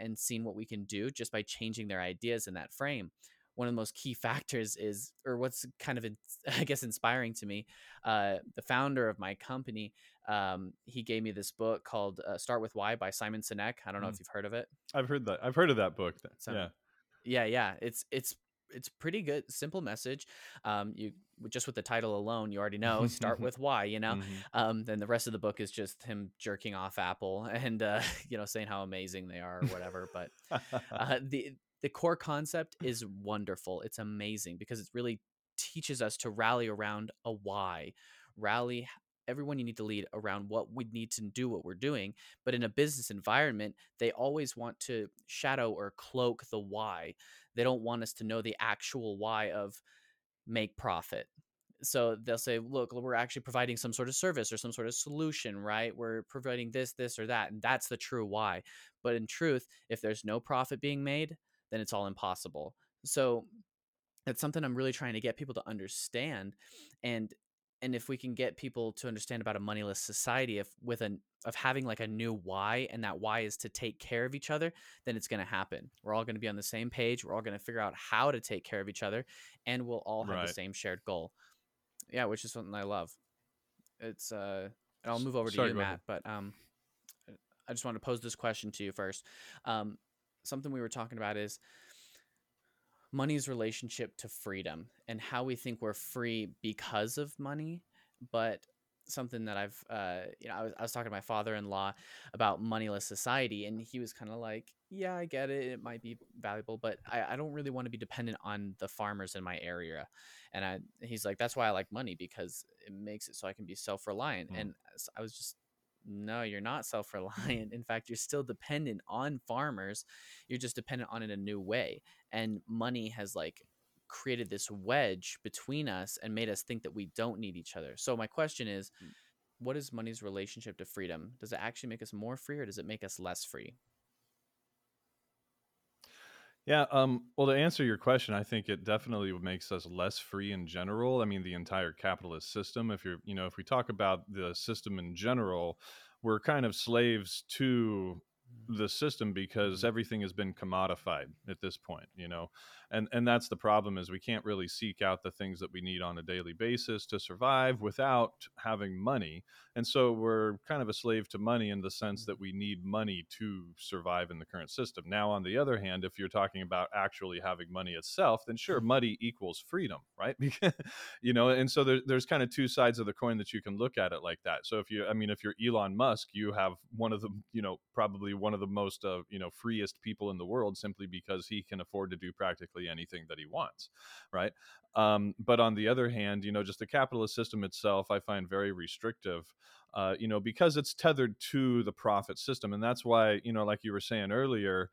and seen what we can do just by changing their ideas in that frame one of the most key factors is, or what's kind of, I guess, inspiring to me. Uh, the founder of my company, um, he gave me this book called uh, "Start with Why" by Simon Sinek. I don't know mm. if you've heard of it. I've heard that. I've heard of that book. So, yeah, yeah, yeah. It's it's it's pretty good simple message um you just with the title alone you already know start with why you know mm-hmm. um then the rest of the book is just him jerking off apple and uh you know saying how amazing they are or whatever but uh the the core concept is wonderful. It's amazing because it really teaches us to rally around a why. Rally everyone you need to lead around what we need to do what we're doing but in a business environment they always want to shadow or cloak the why they don't want us to know the actual why of make profit so they'll say look we're actually providing some sort of service or some sort of solution right we're providing this this or that and that's the true why but in truth if there's no profit being made then it's all impossible. So that's something I'm really trying to get people to understand. And and if we can get people to understand about a moneyless society if with an of having like a new why and that why is to take care of each other then it's going to happen. We're all going to be on the same page. We're all going to figure out how to take care of each other and we'll all have right. the same shared goal. Yeah which is something i love. It's uh and i'll move over to Sorry, you matt but um i just want to pose this question to you first. Um something we were talking about is money's relationship to freedom and how we think we're free because of money but something that I've, uh, you know, I was, I was talking to my father-in-law about moneyless society, and he was kind of like, "Yeah, I get it. It might be valuable, but I, I don't really want to be dependent on the farmers in my area." And I, he's like, "That's why I like money because it makes it so I can be self-reliant." Mm. And I was just, "No, you're not self-reliant. In fact, you're still dependent on farmers. You're just dependent on it in a new way." And money has like created this wedge between us and made us think that we don't need each other. So my question is, Mm. what is money's relationship to freedom? Does it actually make us more free or does it make us less free? Yeah, um, well, to answer your question, I think it definitely makes us less free in general. I mean, the entire capitalist system, if you're, you know, if we talk about the system in general, we're kind of slaves to the system because Mhm. everything has been commodified at this point, you know. And and that's the problem is we can't really seek out the things that we need on a daily basis to survive without having money. And so we're kind of a slave to money in the sense that we need money to survive in the current system. Now, on the other hand, if you're talking about actually having money itself, then sure, money equals freedom, right? You know, and so there, there's kind of two sides of the coin that you can look at it like that. So if you, I mean, if you're Elon Musk, you have one of the, you know, probably one of the most, uh, you know, freest people in the world simply because he can afford to do practically anything that he wants, right? Um, but on the other hand, you know, just the capitalist system itself, I find very restrictive uh, you know, because it's tethered to the profit system, and that's why, you know, like you were saying earlier,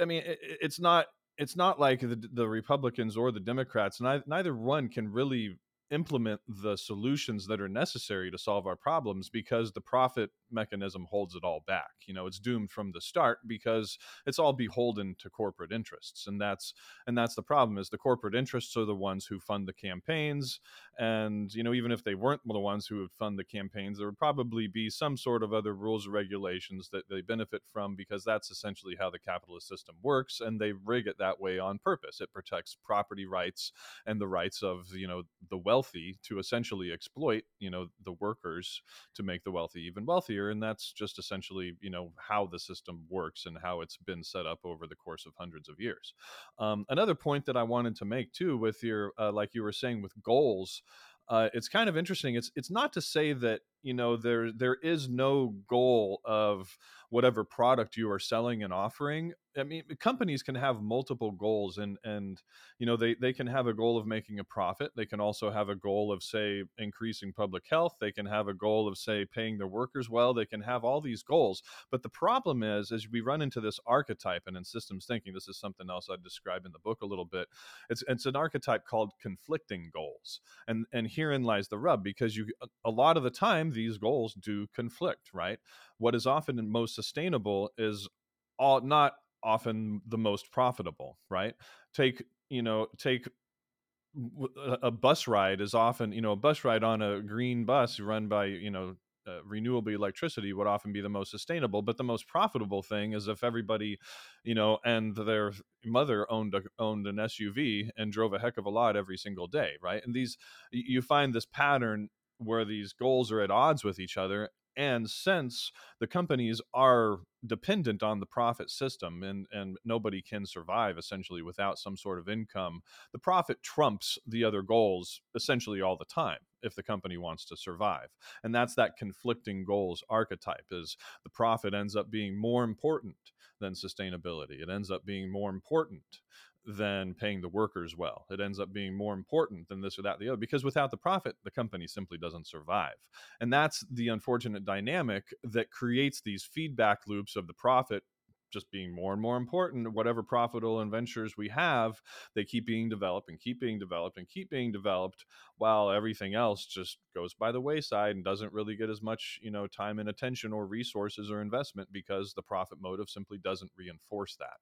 I mean, it, it's not it's not like the, the Republicans or the Democrats. Neither, neither one can really implement the solutions that are necessary to solve our problems because the profit mechanism holds it all back. You know, it's doomed from the start because it's all beholden to corporate interests, and that's and that's the problem. Is the corporate interests are the ones who fund the campaigns, and you know, even if they weren't the ones who would fund the campaigns, there would probably be some sort of other rules or regulations that they benefit from because that's essentially how the capitalist system works, and they rig it that way on purpose. It protects property rights and the rights of you know the wealthy to essentially exploit you know the workers to make the wealthy even wealthier and that's just essentially you know how the system works and how it's been set up over the course of hundreds of years. Um, another point that i wanted to make too with your uh, like you were saying with goals uh, it's kind of interesting. It's it's not to say that you know there there is no goal of whatever product you are selling and offering. I mean companies can have multiple goals and and you know they they can have a goal of making a profit. They can also have a goal of say increasing public health. They can have a goal of say paying their workers well. They can have all these goals. But the problem is as we run into this archetype and in systems thinking this is something else i describe in the book a little bit. It's it's an archetype called conflicting goals. And and herein lies the rub because you a lot of the time these goals do conflict right? What is often most sustainable is all not often the most profitable right? Take you know take a bus ride is often you know a bus ride on a green bus run by you know uh, renewable electricity would often be the most sustainable but the most profitable thing is if everybody you know and their mother owned a, owned an SUV and drove a heck of a lot every single day right? And these you find this pattern where these goals are at odds with each other and since the companies are dependent on the profit system and and nobody can survive essentially without some sort of income the profit trumps the other goals essentially all the time if the company wants to survive. And that's that conflicting goals archetype is the profit ends up being more important than sustainability. It ends up being more important than paying the workers well. It ends up being more important than this or that or the other because without the profit the company simply doesn't survive. And that's the unfortunate dynamic that creates these feedback loops of the profit just being more and more important. Whatever profitable ventures we have, they keep being developed and keep being developed and keep being developed, while everything else just goes by the wayside and doesn't really get as much, you know, time and attention or resources or investment because the profit motive simply doesn't reinforce that.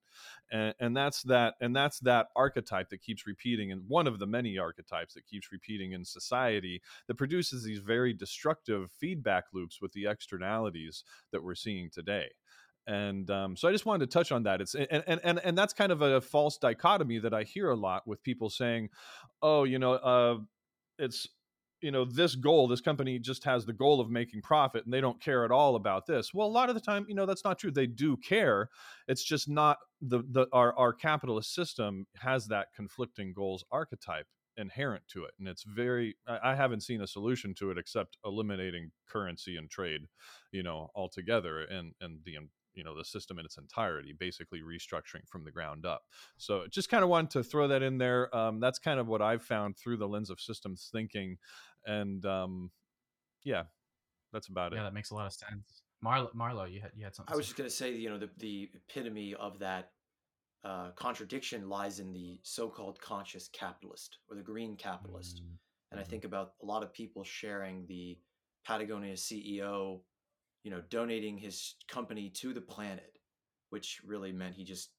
And, and that's that. And that's that archetype that keeps repeating, and one of the many archetypes that keeps repeating in society that produces these very destructive feedback loops with the externalities that we're seeing today and um, so I just wanted to touch on that. It's and, and and and that's kind of a false dichotomy that I hear a lot with people saying, "Oh, you know, uh, it's you know this goal. This company just has the goal of making profit, and they don't care at all about this." Well, a lot of the time, you know, that's not true. They do care. It's just not the the our our capitalist system has that conflicting goals archetype inherent to it and it's very I, I haven't seen a solution to it except eliminating currency and trade you know altogether and and the you know the system in its entirety basically restructuring from the ground up so just kind of wanted to throw that in there um, that's kind of what i've found through the lens of systems thinking and um, yeah that's about it. yeah, that makes a lot of sense. Marlo, Marlo, you had you had something. I was to just going to say, you know, the, the epitome of that uh, contradiction lies in the so-called conscious capitalist or the green capitalist. Mm, And I mhm. think about a lot of people sharing the Patagonia CEO, you know, donating his company to the planet, which really meant he just,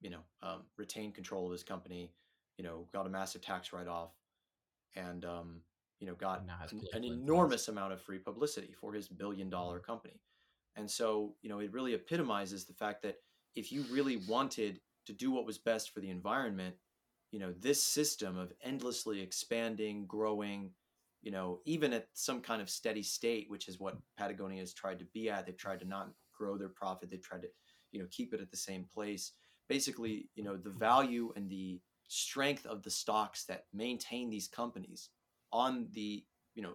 you know, um, retained control of his company, you know, got a massive tax write-off, and um, you know, got And now has an, an enormous amount of free publicity for his billion-dollar company. And so, you know, it really epitomizes the fact that if you really wanted to do what was best for the environment, you know, this system of endlessly expanding, growing, you know, even at some kind of steady state, which is what Patagonia has tried to be at, they've tried to not grow their profit, they've tried to, you know, keep it at the same place. Basically, you know, the value and the strength of the stocks that maintain these companies on the, you know,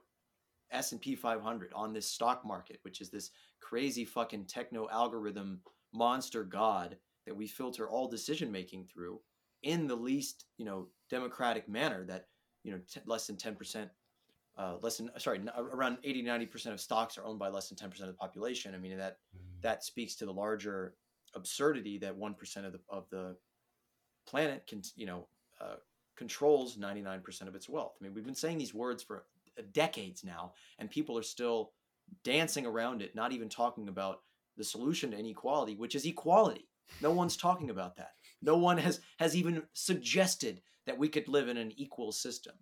S&P 500 on this stock market, which is this crazy fucking techno algorithm monster god that we filter all decision making through in the least, you know, democratic manner that, you know, t- less than 10% uh, less than sorry n- around 80 90% of stocks are owned by less than 10% of the population. I mean that Mm. that speaks to the larger absurdity that 1% of the of the planet can you know uh, controls 99% of its wealth. I mean we've been saying these words for decades now and people are still dancing around it not even talking about the solution to inequality which is equality. No one's talking about that. No one has has even suggested that we could live in an equal system.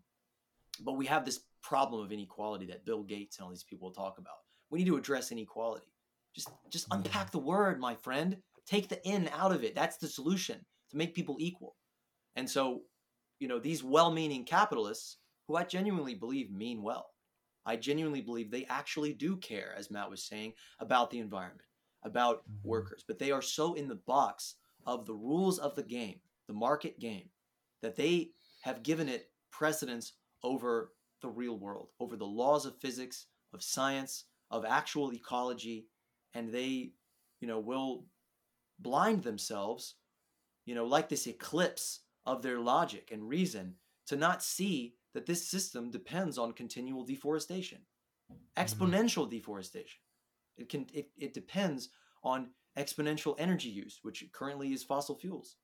But we have this problem of inequality that Bill Gates and all these people talk about. We need to address inequality. Just just unpack the word, my friend. Take the in out of it. That's the solution to make people equal. And so, you know, these well-meaning capitalists who I genuinely believe mean well. I genuinely believe they actually do care as Matt was saying about the environment, about Mhm. workers, but they are so in the box of the rules of the game, the market game, that they have given it precedence over the real world, over the laws of physics, of science, of actual ecology, and they, you know, will blind themselves, you know, like this eclipse of their logic and reason to not see that this system depends on continual deforestation, mm-hmm. exponential deforestation. It can it, it depends on exponential energy use, which currently is fossil fuels.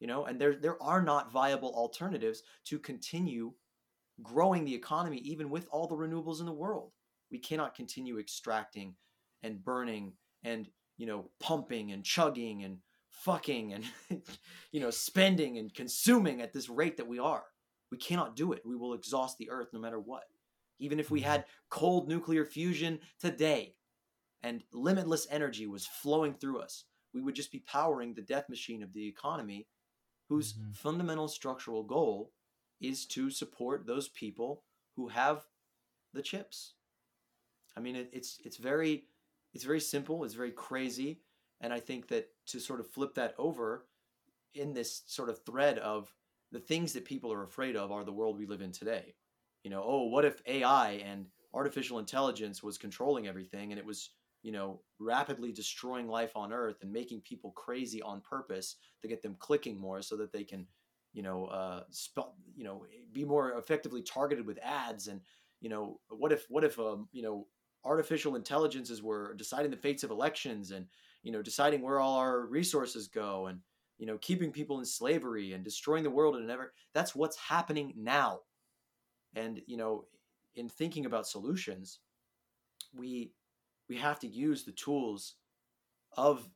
You know, and there there are not viable alternatives to continue growing the economy even with all the renewables in the world. We cannot continue extracting and burning and you know pumping and chugging and fucking and you know spending and consuming at this rate that we are. We cannot do it. We will exhaust the earth no matter what. Even if we had cold nuclear fusion today and limitless energy was flowing through us, we would just be powering the death machine of the economy whose Mhm. fundamental structural goal is to support those people who have the chips. I mean, it, it's it's very it's very simple. It's very crazy, and I think that to sort of flip that over in this sort of thread of the things that people are afraid of are the world we live in today. You know, oh, what if AI and artificial intelligence was controlling everything and it was you know rapidly destroying life on earth and making people crazy on purpose to get them clicking more so that they can you know uh sp- you know be more effectively targeted with ads and you know what if what if um you know artificial intelligences were deciding the fates of elections and you know deciding where all our resources go and you know keeping people in slavery and destroying the world and never that's what's happening now. And you know in thinking about solutions we we have to use the tools of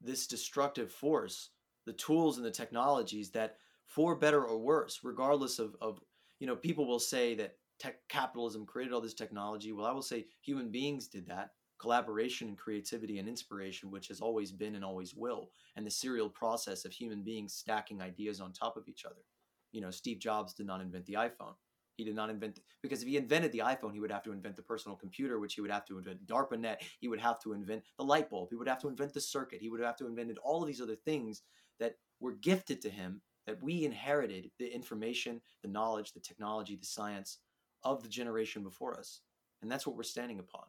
this destructive force the tools and the technologies that for better or worse regardless of, of you know people will say that tech capitalism created all this technology. Well i will say human beings did that. Collaboration and creativity and inspiration which has always been and always will and the serial process of human beings stacking ideas on top of each other. You know steve jobs did not invent the iphone. He did not invent because if he invented the iphone he would have to invent the personal computer which he would have to invent darpanet he would have to invent the light bulb he would have to invent the circuit he would have to invent all of these other things that were gifted to him that we inherited the information, the knowledge, the technology, the science of the generation before us. And that's what we're standing upon.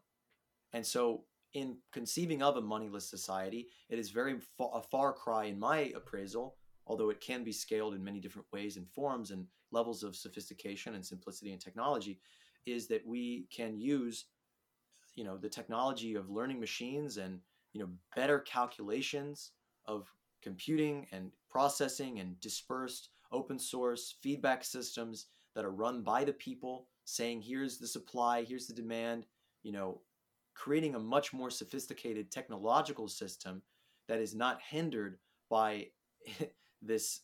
And so, in conceiving of a moneyless society, it is very fa- a far cry in my appraisal, although it can be scaled in many different ways and forms and levels of sophistication and simplicity and technology, is that we can use, you know, the technology of learning machines and you know better calculations of computing and processing and dispersed open source feedback systems that are run by the people saying here's the supply here's the demand you know creating a much more sophisticated technological system that is not hindered by this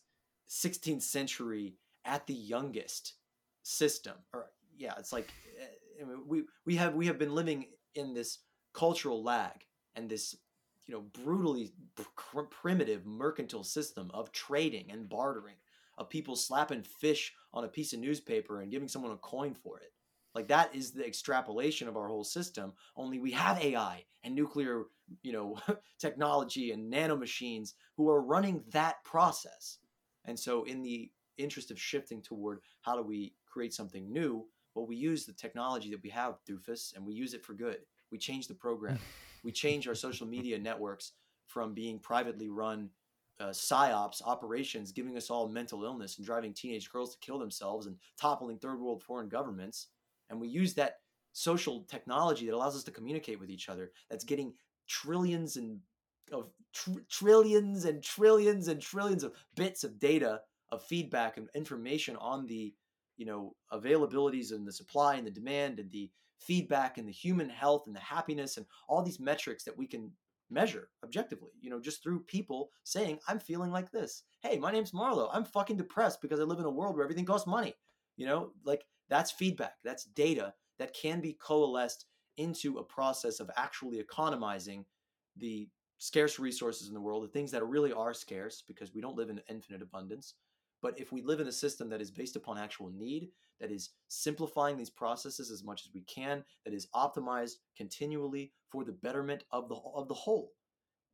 16th century at the youngest system. Or yeah it's like eh, we we have we have been living in this cultural lag and this you know brutally pr- primitive mercantile system of trading and bartering of people slapping fish on a piece of newspaper and giving someone a coin for it. Like that is the extrapolation of our whole system only we have ai and nuclear you know technology and nanomachines who are running that process. And so in the interest of shifting toward how do we create something new well we use the technology that we have doofus and we use it for good. We change the program we change our social media networks from being privately run uh, psyops operations, giving us all mental illness and driving teenage girls to kill themselves and toppling third world foreign governments. And we use that social technology that allows us to communicate with each other. That's getting trillions and of tr- trillions and trillions and trillions of bits of data of feedback and information on the you know availabilities and the supply and the demand and the feedback and the human health and the happiness and all these metrics that we can measure objectively, you know, just through people saying, I'm feeling like this. Hey, my name's Marlo. I'm fucking depressed because I live in a world where everything costs money. You know, like that's feedback, that's data that can be coalesced into a process of actually economizing the scarce resources in the world, the things that really are scarce because we don't live in infinite abundance, but if we live in a system that is based upon actual need, that is simplifying these processes as much as we can, that is optimized continually for the betterment of the of the whole,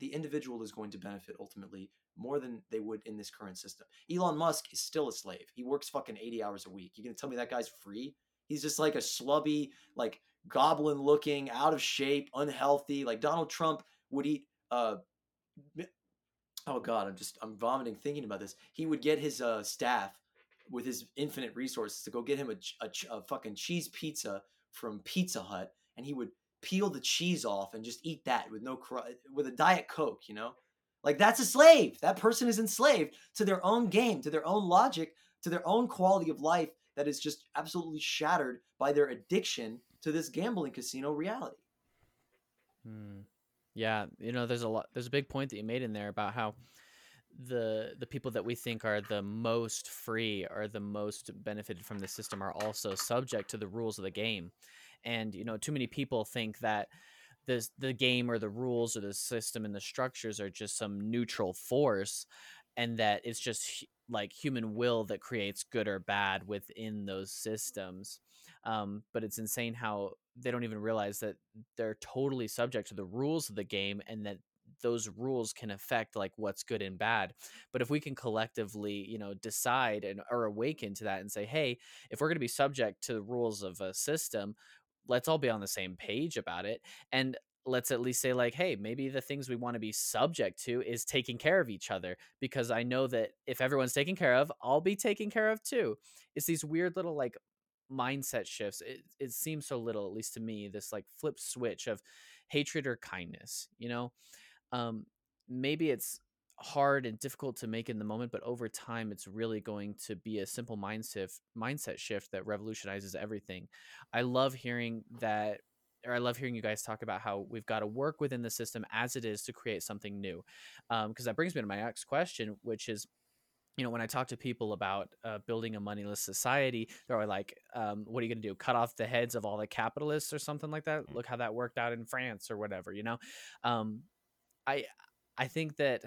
the individual is going to benefit ultimately more than they would in this current system. Elon Musk is still a slave. He works fucking 80 hours a week. You gonna tell me that guy's free? He's just like a slubby, like goblin looking, out of shape, unhealthy. Like Donald Trump would eat uh oh god i'm just i'm vomiting thinking about this. He would get his uh, staff with his infinite resources to go get him a, a, a, fucking cheese pizza from pizza hut and he would peel the cheese off and just eat that with no with a diet coke you know? Like that's a slave. That person is enslaved to their own game to their own logic to their own quality of life that is just absolutely shattered by their addiction to this gambling casino reality. Hmm. Yeah, you know, there's a lot. There's a big point that you made in there about how the the people that we think are the most free or the most benefited from the system are also subject to the rules of the game, and you know, too many people think that this the game or the rules or the system and the structures are just some neutral force, and that it's just like human will that creates good or bad within those systems. Um, but it's insane how they don't even realize that they're totally subject to the rules of the game and that those rules can affect like what's good and bad. But if we can collectively you know decide and or awaken to that and say hey if we're going to be subject to the rules of a system let's all be on the same page about it and let's at least say like hey maybe the things we want to be subject to is taking care of each other because i know that if everyone's taken care of i'll be taken care of too it's these weird little like mindset shifts it, it seems so little at least to me this like flip switch of hatred or kindness you know um maybe it's hard and difficult to make in the moment but over time it's really going to be a simple mindset mindset shift that revolutionizes everything i love hearing that or I love hearing you guys talk about how we've got to work within the system as it is to create something new. Because um, that brings me to my next question, which is you know, when I talk to people about uh, building a moneyless society, they're like, um, "What are you going to do? Cut off the heads of all the capitalists or something like that? Mm. Look how that worked out in France or whatever." You know, um, I I think that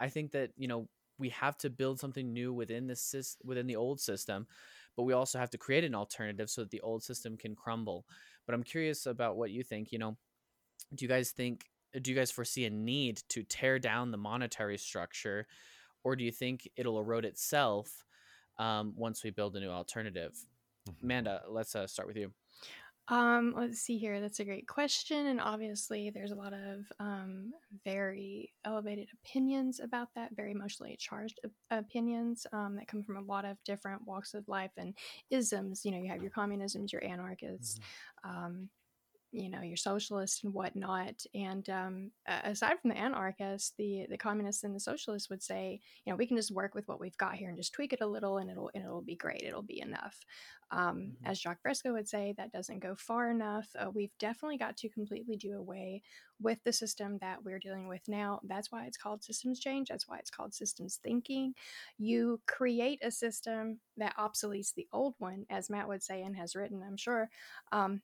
I think that you know we have to build something new within this within the old system, but we also have to create an alternative so that the old system can crumble. But I'm curious about what you think. You know, do you guys think? Do you guys foresee a need to tear down the monetary structure? Or do you think it'll erode itself um, once we build a new alternative? Mhm. Amanda, let's uh, start with you. Um, let's see here. That's a great question, and obviously, there's a lot of um, very elevated opinions about that, very emotionally charged op- opinions um, that come from a lot of different walks of life and isms. You know, you have your communisms, your anarchists, um, you know, your socialists and whatnot. And um, aside from the anarchists, the the communists and the socialists would say, you know, we can just work with what we've got here and just tweak it a little, and it'll and it'll be great. It'll be enough. Um, Mhm. As Jacques Fresco would say, that doesn't go far enough. Uh, we've definitely got to completely do away with the system that we're dealing with now. That's why it's called systems change. That's why it's called systems thinking. You create a system that obsoletes the old one, as Matt would say and has written, I'm sure. Um,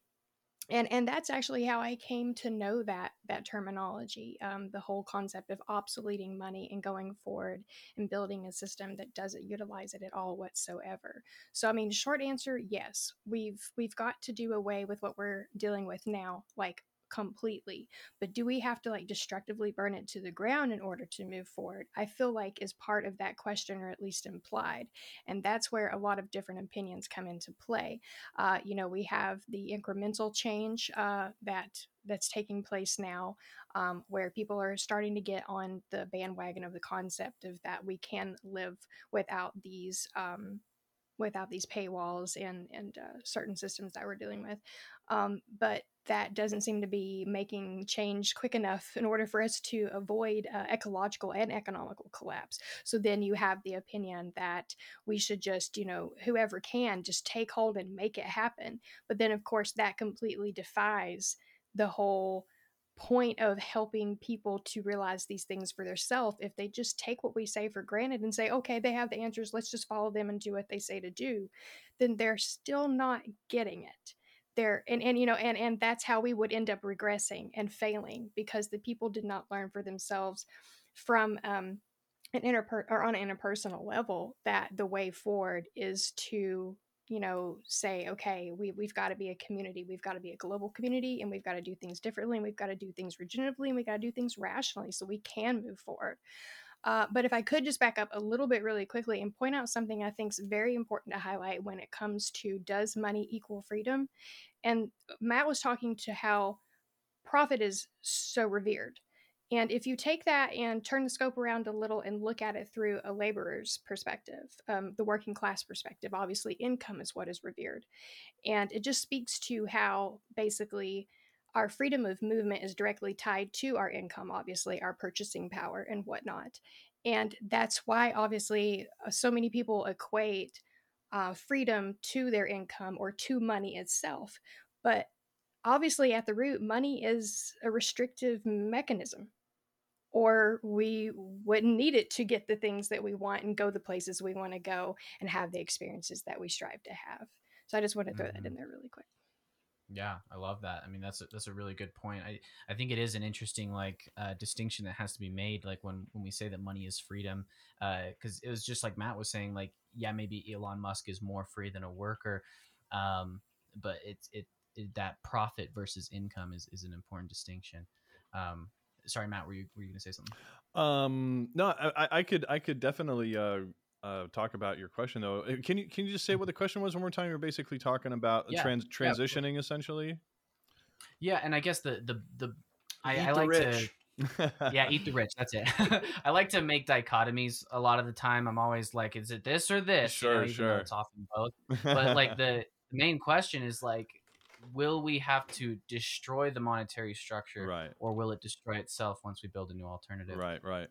and and that's actually how I came to know that that terminology, um, the whole concept of obsoleting money and going forward and building a system that doesn't utilize it at all whatsoever. So I mean, short answer, yes, we've we've got to do away with what we're dealing with now, like completely. But do we have to like destructively burn it to the ground in order to move forward? I feel like is part of that question, or at least implied, and that's where a lot of different opinions come into play. Uh, you know, we have the incremental change uh, that that's taking place now, um, where people are starting to get on the bandwagon of the concept of that we can live without these um, without these paywalls and and uh, certain systems that we're dealing with. Um, but that doesn't seem to be making change quick enough in order for us to avoid uh, ecological and economical collapse. So then you have the opinion that we should just, you know, whoever can just take hold and make it happen. But then, of course, that completely defies the whole point of helping people to realize these things for themselves if they just take what we say for granted and say okay they have the answers let's just follow them and do what they say to do then they're still not getting it they're and, and you know and and that's how we would end up regressing and failing because the people did not learn for themselves from um an interper or on an interpersonal level that the way forward is to you know say okay we, we've got to be a community we've got to be a global community and we've got to do things differently and we've got to do things regeneratively and we've got to do things rationally so we can move forward uh, but if I could just back up a little bit really quickly and point out something I think is very important to highlight when it comes to does money equal freedom? And Matt was talking to how profit is so revered. And if you take that and turn the scope around a little and look at it through a laborer's perspective, um, the working class perspective, obviously income is what is revered. And it just speaks to how basically our freedom of movement is directly tied to our income, obviously, our purchasing power and whatnot. And that's why, obviously, uh, so many people equate uh, freedom to their income or to money itself. But obviously, at the root, money is a restrictive mechanism, or we wouldn't need it to get the things that we want and go the places we want to go and have the experiences that we strive to have. So I just want to throw that in there really quick. Yeah, I love that. I mean, that's a, that's a really good point. I, I think it is an interesting like uh, distinction that has to be made. Like when when we say that money is freedom, because it was just like Matt was saying. Like, yeah, maybe Elon Musk is more free than a worker, um, but it's it, it that profit versus income is is an important distinction. Um, sorry, Matt, were you were you gonna say something? Um, no, I, I- I could, I could definitely uh, uh, talk about your question though. Uh, Can you, can you just say what the question was one more time? You're basically talking about Yeah, trans yeah, transitioning, essentially. Yeah, and I guess the the the I, Eat I the like rich. to yeah eat the rich that's it i like to make dichotomies a lot of the time i'm always like is it this or this you know, Sure, sure. it's often both but like the, the main question is like will we have to destroy the monetary structure right. or will it destroy itself once we build a new alternative Right, right.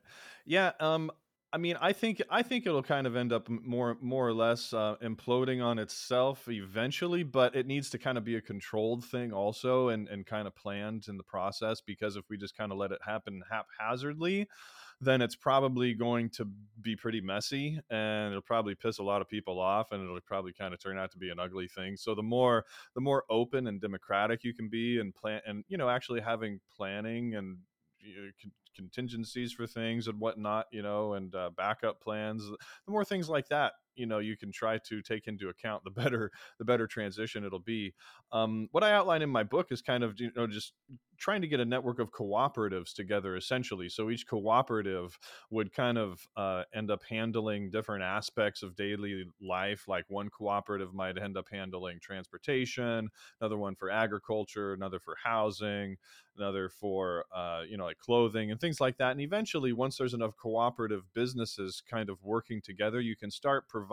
Yeah, um I mean, I think I think it'll kind of end up more more or less uh, imploding on itself eventually, but it needs to kind of be a controlled thing also and and kind of planned in the process because if we just kind of let it happen haphazardly, then it's probably going to be pretty messy and it'll probably piss a lot of people off and it'll probably kind of turn out to be an ugly thing. So the more the more open and democratic you can be and plan and you know actually having planning and you know, con- contingencies for things and whatnot, you know, and uh, backup plans. The more things like that, you know you can try to take into account the better the better transition it'll be. Um, what i outline in my book is kind of you know just trying to get a network of cooperatives together essentially. So each cooperative would kind of uh, end up handling different aspects of daily life. Like one cooperative might end up handling transportation another one for agriculture another for housing another for uh, you know like clothing and things like that. And eventually once there's enough cooperative businesses kind of working together you can start providing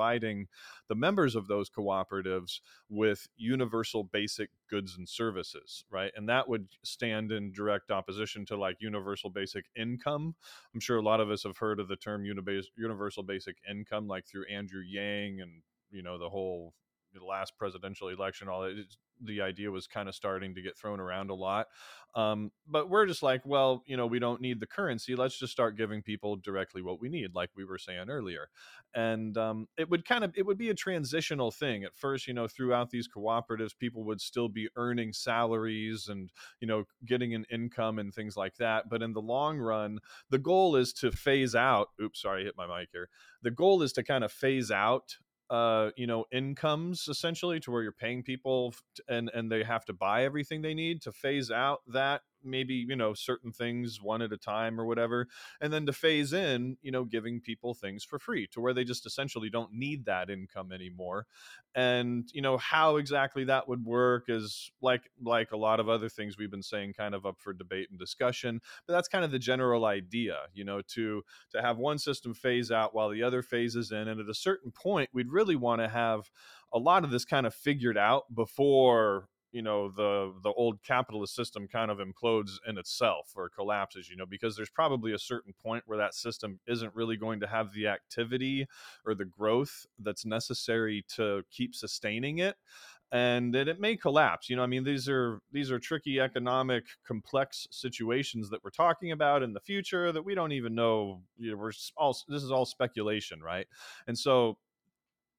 the members of those cooperatives with universal basic goods and services right? And that would stand in direct opposition to like universal basic income. I'm sure a lot of us have heard of the term universal basic income like through andrew yang and you know the whole the last presidential election all that the idea was kind of starting to get thrown around a lot. Um, but we're just like, well, you know, we don't need the currency. Let's just start giving people directly what we need, like we were saying earlier. And um, it would kind of it would be a transitional thing at first. You know, throughout these cooperatives, people would still be earning salaries and you know getting an income and things like that. But in the long run, the goal is to phase out. Oops, sorry, I hit my mic here. The goal is to kind of phase out uh you know incomes essentially to where you're paying people and and they have to buy everything they need to phase out that maybe you know certain things one at a time or whatever and then to phase in you know giving people things for free to where they just essentially don't need that income anymore and you know how exactly that would work is like like a lot of other things we've been saying kind of up for debate and discussion but that's kind of the general idea you know to to have one system phase out while the other phases in and at a certain point we'd really want to have a lot of this kind of figured out before you know the the old capitalist system kind of implodes in itself or collapses you know because there's probably a certain point where that system isn't really going to have the activity or the growth that's necessary to keep sustaining it and that it may collapse you know i mean these are these are tricky economic complex situations that we're talking about in the future that we don't even know you know we're all this is all speculation right? And so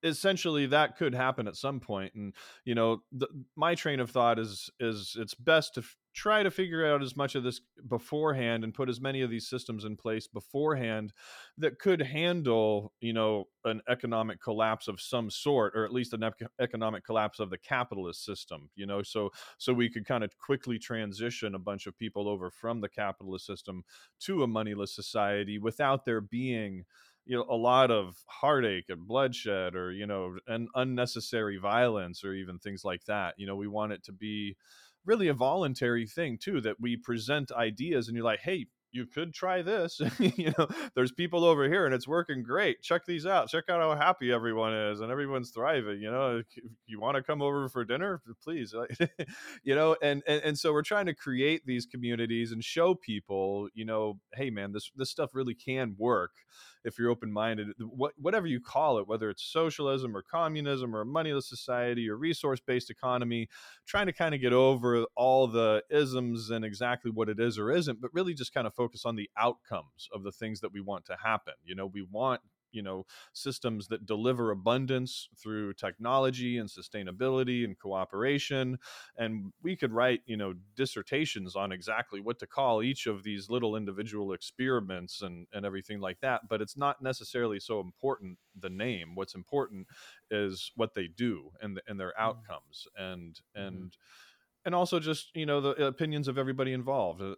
essentially that could happen at some point and you know the, my train of thought is is it's best to f- try to figure out as much of this beforehand and put as many of these systems in place beforehand that could handle you know an economic collapse of some sort or at least an ec- economic collapse of the capitalist system you know? So so we could kind of quickly transition a bunch of people over from the capitalist system to a moneyless society without there being you know a lot of heartache and bloodshed or you know and unnecessary violence or even things like that you know we want it to be really a voluntary thing too that we present ideas and you're like hey you could try this you know there's people over here and it's working great. Check these out. Check out how happy everyone is and everyone's thriving you know if you want to come over for dinner please you know and, and and so we're trying to create these communities and show people you know hey man this this stuff really can work if you're open minded, what, whatever you call it, whether it's socialism or communism or a moneyless society or resource based economy, trying to kind of get over all the isms and exactly what it is or isn't, but really just kind of focus on the outcomes of the things that we want to happen. You know, we want you know systems that deliver abundance through technology and sustainability and cooperation and we could write you know dissertations on exactly what to call each of these little individual experiments and and everything like that but it's not necessarily so important the name what's important is what they do and and their mm. outcomes and mm-hmm. and mm-hmm and also just you know the opinions of everybody involved uh,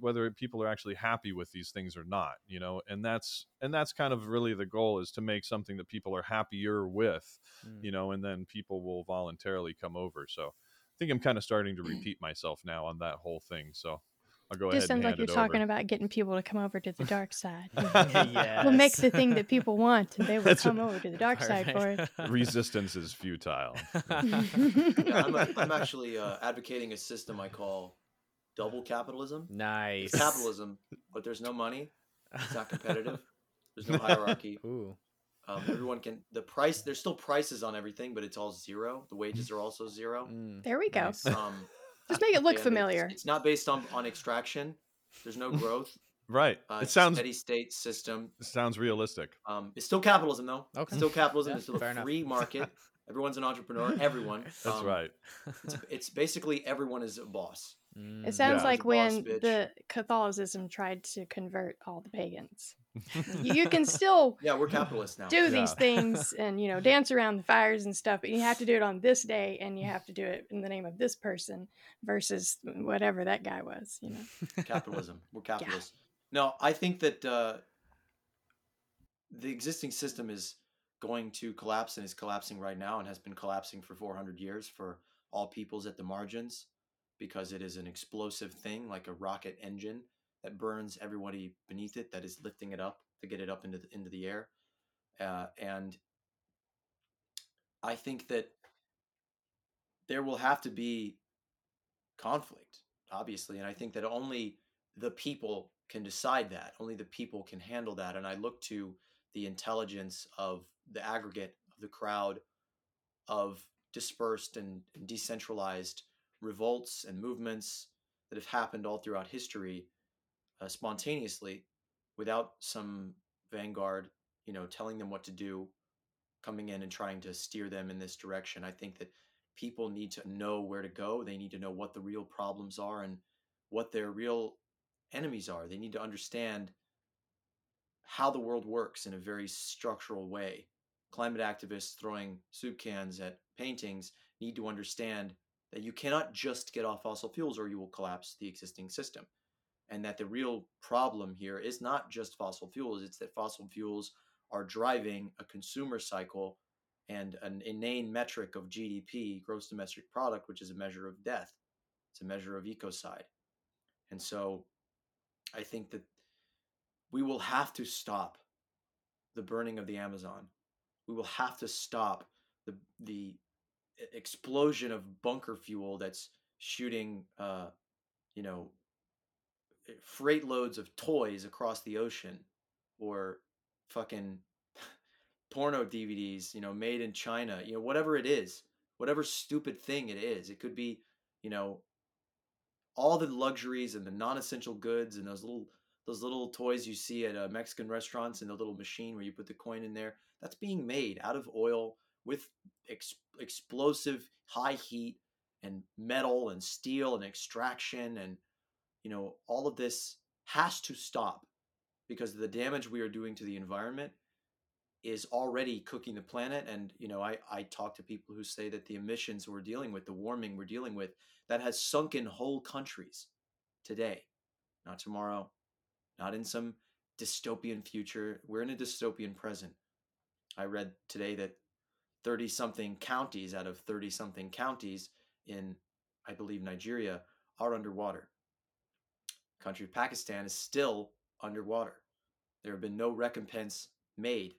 whether people are actually happy with these things or not you know and that's and that's kind of really the goal is to make something that people are happier with mm. you know and then people will voluntarily come over so i think i'm kind of starting to repeat myself now on that whole thing so I'll go Just ahead. sounds like you're talking over. about getting people to come over to the dark side. yes. We'll make the thing that people want, and they will That's come over to the dark Perfect. side for it. Resistance is futile. yeah, I'm, a, I'm, actually uh, advocating a system I call double capitalism. Nice it's capitalism, but there's no money. It's not competitive. There's no hierarchy. Ooh. Um, everyone can the price. There's still prices on everything, but it's all zero. The wages are also zero. Mm, there we go. Nice. Um, just make it look familiar. It's, it's, not based on on extraction. There's no growth. right. Uh, it sounds steady state system. Sounds realistic. Um, it's still capitalism though. Okay. It's still capitalism. Yeah, it's still a free enough. market. Everyone's an entrepreneur. Everyone. That's um, right. it's, it's basically everyone is a boss. It sounds Yeah. like As a boss when bitch. the Catholicism tried to convert all the pagans. you, you can still Yeah, we're capitalists now. do these things and you know dance around the fires and stuff, but you have to do it on this day and you have to do it in the name of this person versus whatever that guy was. You know. capitalism. We're capitalists. No, I think that uh, the existing system is going to collapse and is collapsing right now and has been collapsing for 400 years for all peoples at the margins because it is an explosive thing like a rocket engine that burns everybody beneath it that is lifting it up to get it up into the, into the air. Uh, and i think that there will have to be conflict obviously and i think that only the people can decide that only the people can handle that and i look to the intelligence of the aggregate of the crowd of dispersed and decentralized revolts and movements that have happened all throughout history uh, spontaneously without some vanguard you know telling them what to do coming in and trying to steer them in this direction. I think that people need to know where to go. They need to know what the real problems are and what their real enemies are. They need to understand how the world works in a very structural way. Climate activists throwing soup cans at paintings need to understand that you cannot just get off fossil fuels or you will collapse the existing system. And that the real problem here is not just fossil fuels it's that fossil fuels are driving a consumer cycle and an inane metric of gdp gross domestic product which is a measure of death. It's a measure of ecocide. And so i think that we will have to stop the burning of the amazon. We will have to stop the the explosion of bunker fuel that's shooting uh you know eh, freight loads of toys across the ocean or fucking porno DVDs, you know, made in China, you know, whatever it is, whatever stupid thing it is. It could be, you know, all the luxuries and the non-essential goods and those little those little toys you see at uh, Mexican restaurants and the little machine where you put the coin in there. That's being made out of oil with ex- explosive high heat and metal and steel and extraction and you know all of this has to stop because the damage we are doing to the environment is already cooking the planet. And you know I, I talk to people who say that the emissions we're dealing with the warming we're dealing with that has sunken whole countries today not tomorrow not in some dystopian future. We're in a dystopian present. I read today that 30 something counties out of 30 something counties in i believe nigeria are underwater The country of pakistan is still underwater there have been no recompense made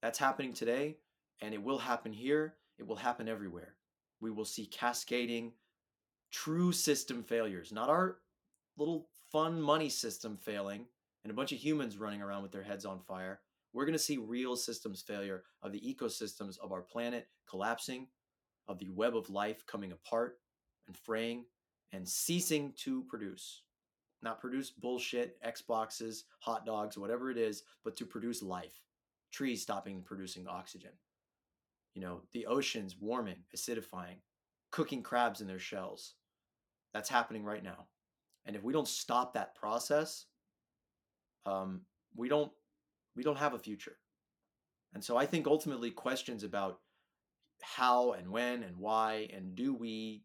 that's happening today, and it will happen here. It will happen everywhere. We will see cascading, true system failures, not our little fun money system failing and a bunch of humans running around with their heads on fire. We're going to see real systems failure of the ecosystems of our planet collapsing, of the web of life coming apart and fraying and ceasing to produce. Not produce bullshit, Xboxes, hot dogs, whatever it is, but to produce life trees stopping producing oxygen. You know, the oceans warming, acidifying, cooking crabs in their shells. That's happening right now. And if we don't stop that process, um, we don't we don't have a future. And so I think ultimately questions about how and when and why and do we,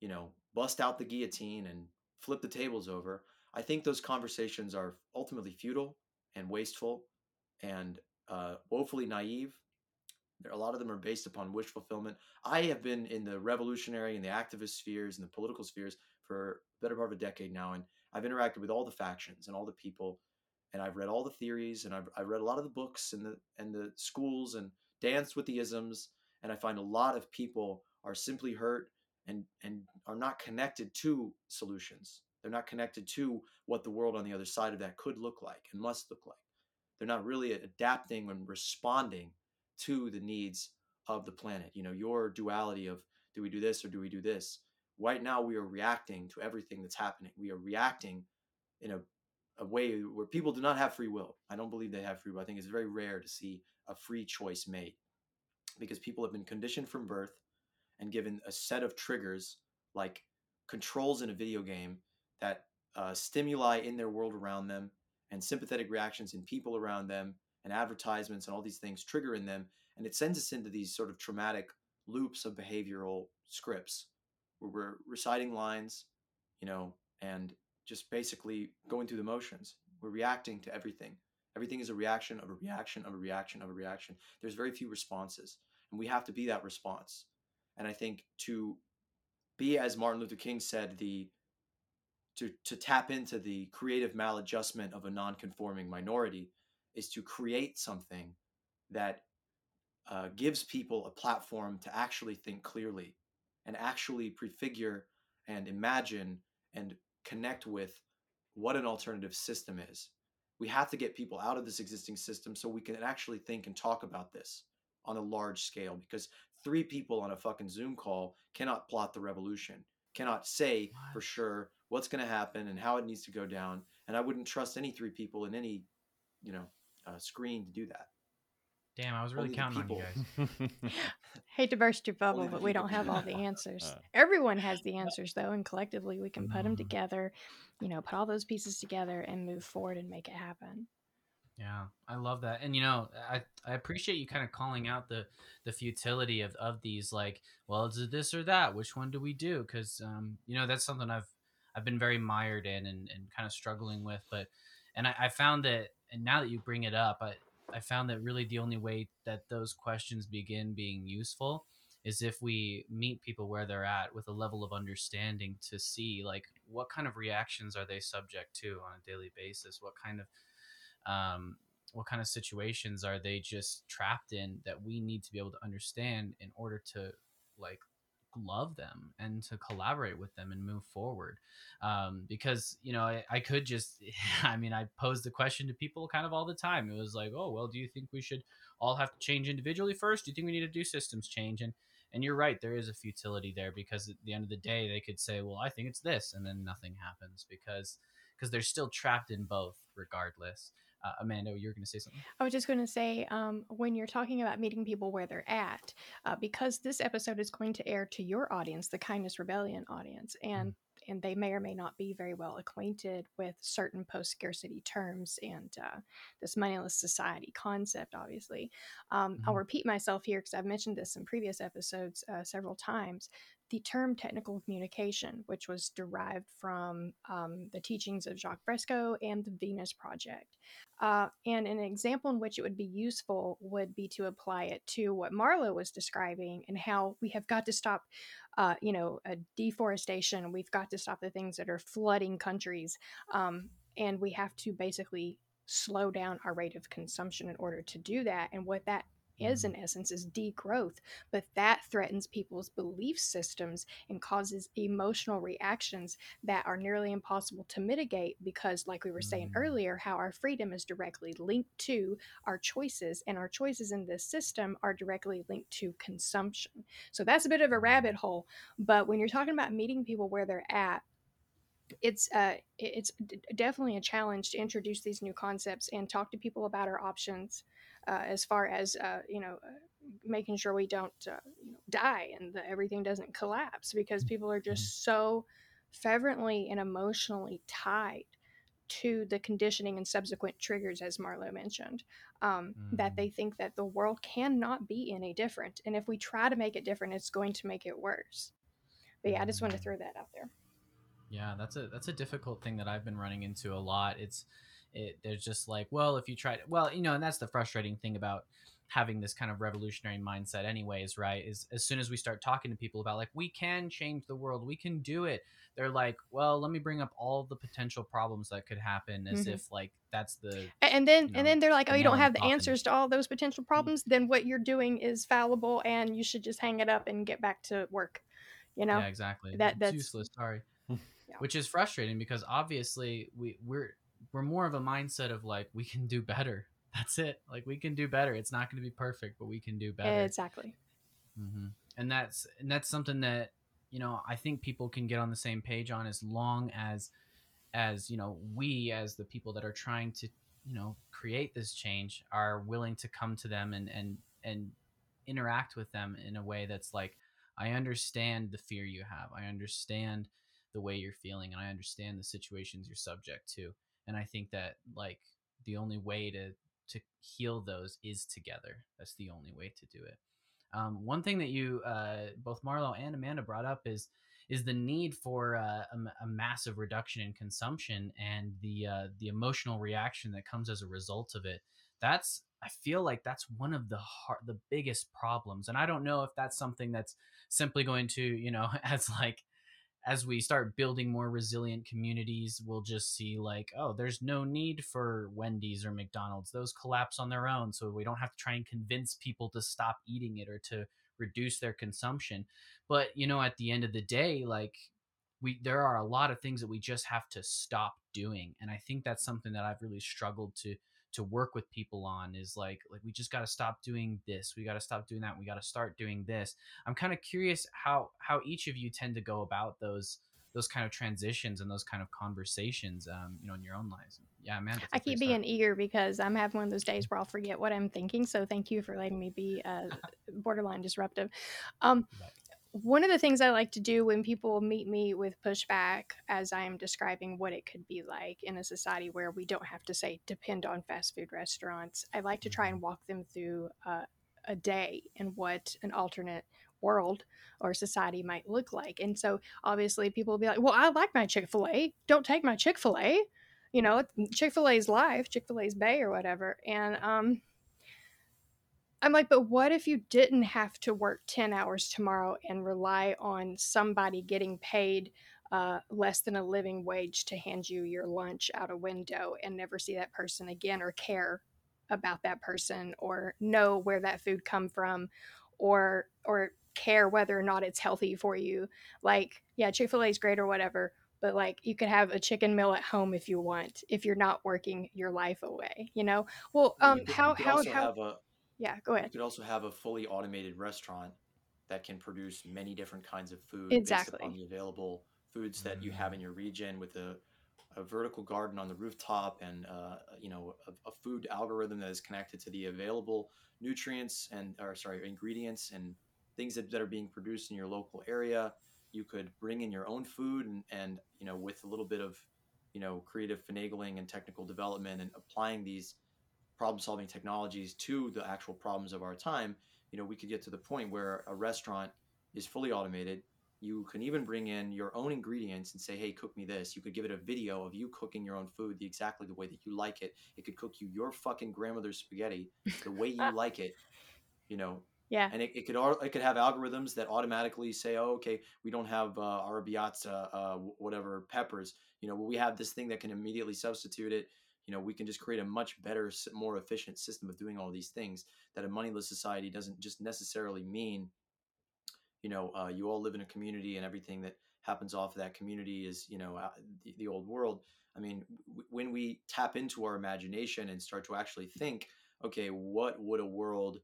you know, bust out the guillotine and flip the tables over, I think those conversations are ultimately futile and wasteful and uh, woefully naive. There, a lot of them are based upon wish fulfillment. I have been in the revolutionary and the activist spheres and the political spheres for better part of a decade now, and I've interacted with all the factions and all the people, and I've read all the theories, and I've, I've read a lot of the books and the and the schools, and danced with the isms, and I find a lot of people are simply hurt and and are not connected to solutions. They're not connected to what the world on the other side of that could look like and must look like. They're not really adapting and responding to the needs of the planet. You know your duality of do we do this or do we do this? Right now we are reacting to everything that's happening. We are reacting in a, a way where people do not have free will. I don't believe they have free will. I think it's very rare to see a free choice made because people have been conditioned from birth and given a set of triggers like controls in a video game that uh, stimuli in their world around them and sympathetic reactions in people around them and advertisements and all these things trigger in them. And it sends us into these sort of traumatic loops of behavioral scripts where we're reciting lines you know and just basically going through the motions. We're reacting to everything. Everything is a reaction of a reaction of a reaction of a reaction. There's very few responses and we have to be that response. And i think to be as martin luther king said the to to tap into the creative maladjustment of a non-conforming minority is to create something that uh, gives people a platform to actually think clearly and actually prefigure and imagine and connect with what an alternative system is. We have to get people out of this existing system so we can actually think and talk about this on a large scale because three people on a fucking Zoom call cannot plot the revolution, cannot say What? for sure what's going to happen and how it needs to go down. And I wouldn't trust any three people in any, you know, uh, screen to do that. Damn, I was really Only counting on you guys. Hate to burst your bubble, Only but we don't have all the answers. Uh. Everyone has the answers, though, and collectively we can put them Mhm. together, you know, put all those pieces together and move forward and make it happen. Yeah, I love that, and you know, I I appreciate you kind of calling out the the futility of of these. Like, well, is it this or that? Which one do we do? Because um, you know, that's something I've I've been very mired in and, and kind of struggling with. But and I, I found that, and now that you bring it up, I I found that really the only way that those questions begin being useful is if we meet people where they're at with a level of understanding to see like what kind of reactions are they subject to on a daily basis? What kind of um, what kind of situations are they just trapped in that we need to be able to understand in order to like love them and to collaborate with them and move forward um, because you know I, I could just i mean i posed the question to people kind of all the time. It was like oh well do you think we should all have to change individually first? Do you think we need to do systems change? And and you're right there is a futility there because at the end of the day they could say well i think it's this and then nothing happens because because they're still trapped in both regardless uh, amanda you're going to say something I was just going to say, um, when you're talking about meeting people where they're at, uh, because this episode is going to air to your audience, the Kindness Rebellion audience, and and they may or may not be very well acquainted with certain post scarcity terms and uh, this moneyless society concept. Obviously, um, I'll Mhm. repeat myself here because I've mentioned this in previous episodes uh, several times. The term technical communication, which was derived from um, the teachings of Jacques Fresco and the Venus Project. Uh, and an example in which it would be useful would be to apply it to what Marlo was describing and how we have got to stop, uh, you know, deforestation. We've got to stop the things that are flooding countries. Um, and we have to basically slow down our rate of consumption in order to do that. And what that is, in essence, is degrowth. But that threatens people's belief systems and causes emotional reactions that are nearly impossible to mitigate because, like we were saying Mm. earlier, how our freedom is directly linked to our choices, and our choices in this system are directly linked to consumption. So that's a bit of a rabbit hole. But when you're talking about meeting people where they're at, it's uh it's definitely a challenge to introduce these new concepts and talk to people about our options as far as uh, you know uh, making sure we don't uh, you know, die and that everything doesn't collapse because people are just so fervently and emotionally tied to the conditioning and subsequent triggers as marlo mentioned um, that Mhm. they think that the world cannot be any different and if we try to make it different it's going to make it worse. But yeah i just want to throw that out there. Yeah, that's a that's a difficult thing that I've been running into a lot. It's it there's just like, well, if you try well, you know, and that's the frustrating thing about having this kind of revolutionary mindset anyways, right? Is as soon as we start talking to people about like we can change the world, we can do it. They're like, well, let me bring up all the potential problems that could happen as Mhm. if like that's the and then you know, and then they're like the oh you don't have the coffin. answers to all those potential problems then what you're doing is fallible and you should just hang it up and get back to work you know Yeah, exactly. that- it's that's- useless. Sorry. Yeah. Which is frustrating because obviously we we're we're more of a mindset of like we can do better. That's it. Like we can do better. It's not going to be perfect, but we can do better. exactly hmm And that's and that's something that you know I think people can get on the same page on as long as as you know we as the people that are trying to you know create this change are willing to come to them and and and interact with them in a way that's like I understand the fear you have. I understand the way you're feeling and i understand the situations you're subject to and i think that like the only way to to heal those is together. That's the only way to do it. Um, one thing that you uh, both marlo and amanda brought up is is the need for uh, a, a, massive reduction in consumption and the uh, the emotional reaction that comes as a result of it. That's I feel like that's one of the hard, the biggest problems, and I don't know if that's something that's simply going to, you know, as like as we start building more resilient communities, we'll just see like, oh, there's no need for Wendy's or McDonald's; those collapse on their own, so we don't have to try and convince people to stop eating it or to reduce their consumption. But you know, at the end of the day, like we there are a lot of things that we just have to stop doing, and I think that's something that I've really struggled to to work with people on is like like we just got to stop doing this we got to stop doing that we got to start doing this. I'm kind of curious how how each of you tend to go about those those kind of transitions and those kind of conversations um, you know in your own lives. Yeah man i keep being eager because i'm having one of those days where i'll forget what i'm thinking so thank you for letting me be uh, borderline disruptive. Um, one of the things I like to do when people meet me with pushback, as I am describing what it could be like in a society where we don't have to say depend on fast food restaurants, I like to try and walk them through uh, a day and what an alternate world or society might look like. And so obviously people will be like, well, I like my Chick fil A. Don't take my Chick fil A. You know, Chick fil A's life, Chick fil A's Bay or whatever. And, um, I'm like, but what if you didn't have to work 10 hours tomorrow and rely on somebody getting paid uh, less than a living wage to hand you your lunch out a window and never see that person again or care about that person or know where that food come from or or care whether or not it's healthy for you? Like yeah chick-fil-a is great or whatever but like you could have a chicken meal at home if you want if you're not working your life away you know? Well um how how how a, yeah, go ahead. You could also have a fully automated restaurant that can produce many different kinds of food exactly. based upon the available foods that you have in your region with a, a vertical garden on the rooftop and uh, you know a, a, food algorithm that is connected to the available nutrients and or sorry ingredients and things that, that are being produced in your local area you could bring in your own food and, and you know with a little bit of you know creative finagling and technical development and applying these problem solving technologies to the actual problems of our time, you know, we could get to the point where a restaurant is fully automated. You can even bring in your own ingredients and say, "Hey, cook me this." You could give it a video of you cooking your own food the exactly the way that you like it. It could cook you your fucking grandmother's spaghetti the way you like it. You know, yeah. And it, it could it could have algorithms that automatically say, oh, okay, we don't have uh, arrabbiata, uh, whatever peppers. You know, well, we have this thing that can immediately substitute it you know we can just create a much better more efficient system of doing all these things that a moneyless society doesn't just necessarily mean you know uh, you all live in a community and everything that happens off of that community is you know the, the, old world. I mean w- when we tap into our imagination and start to actually think okay what would a world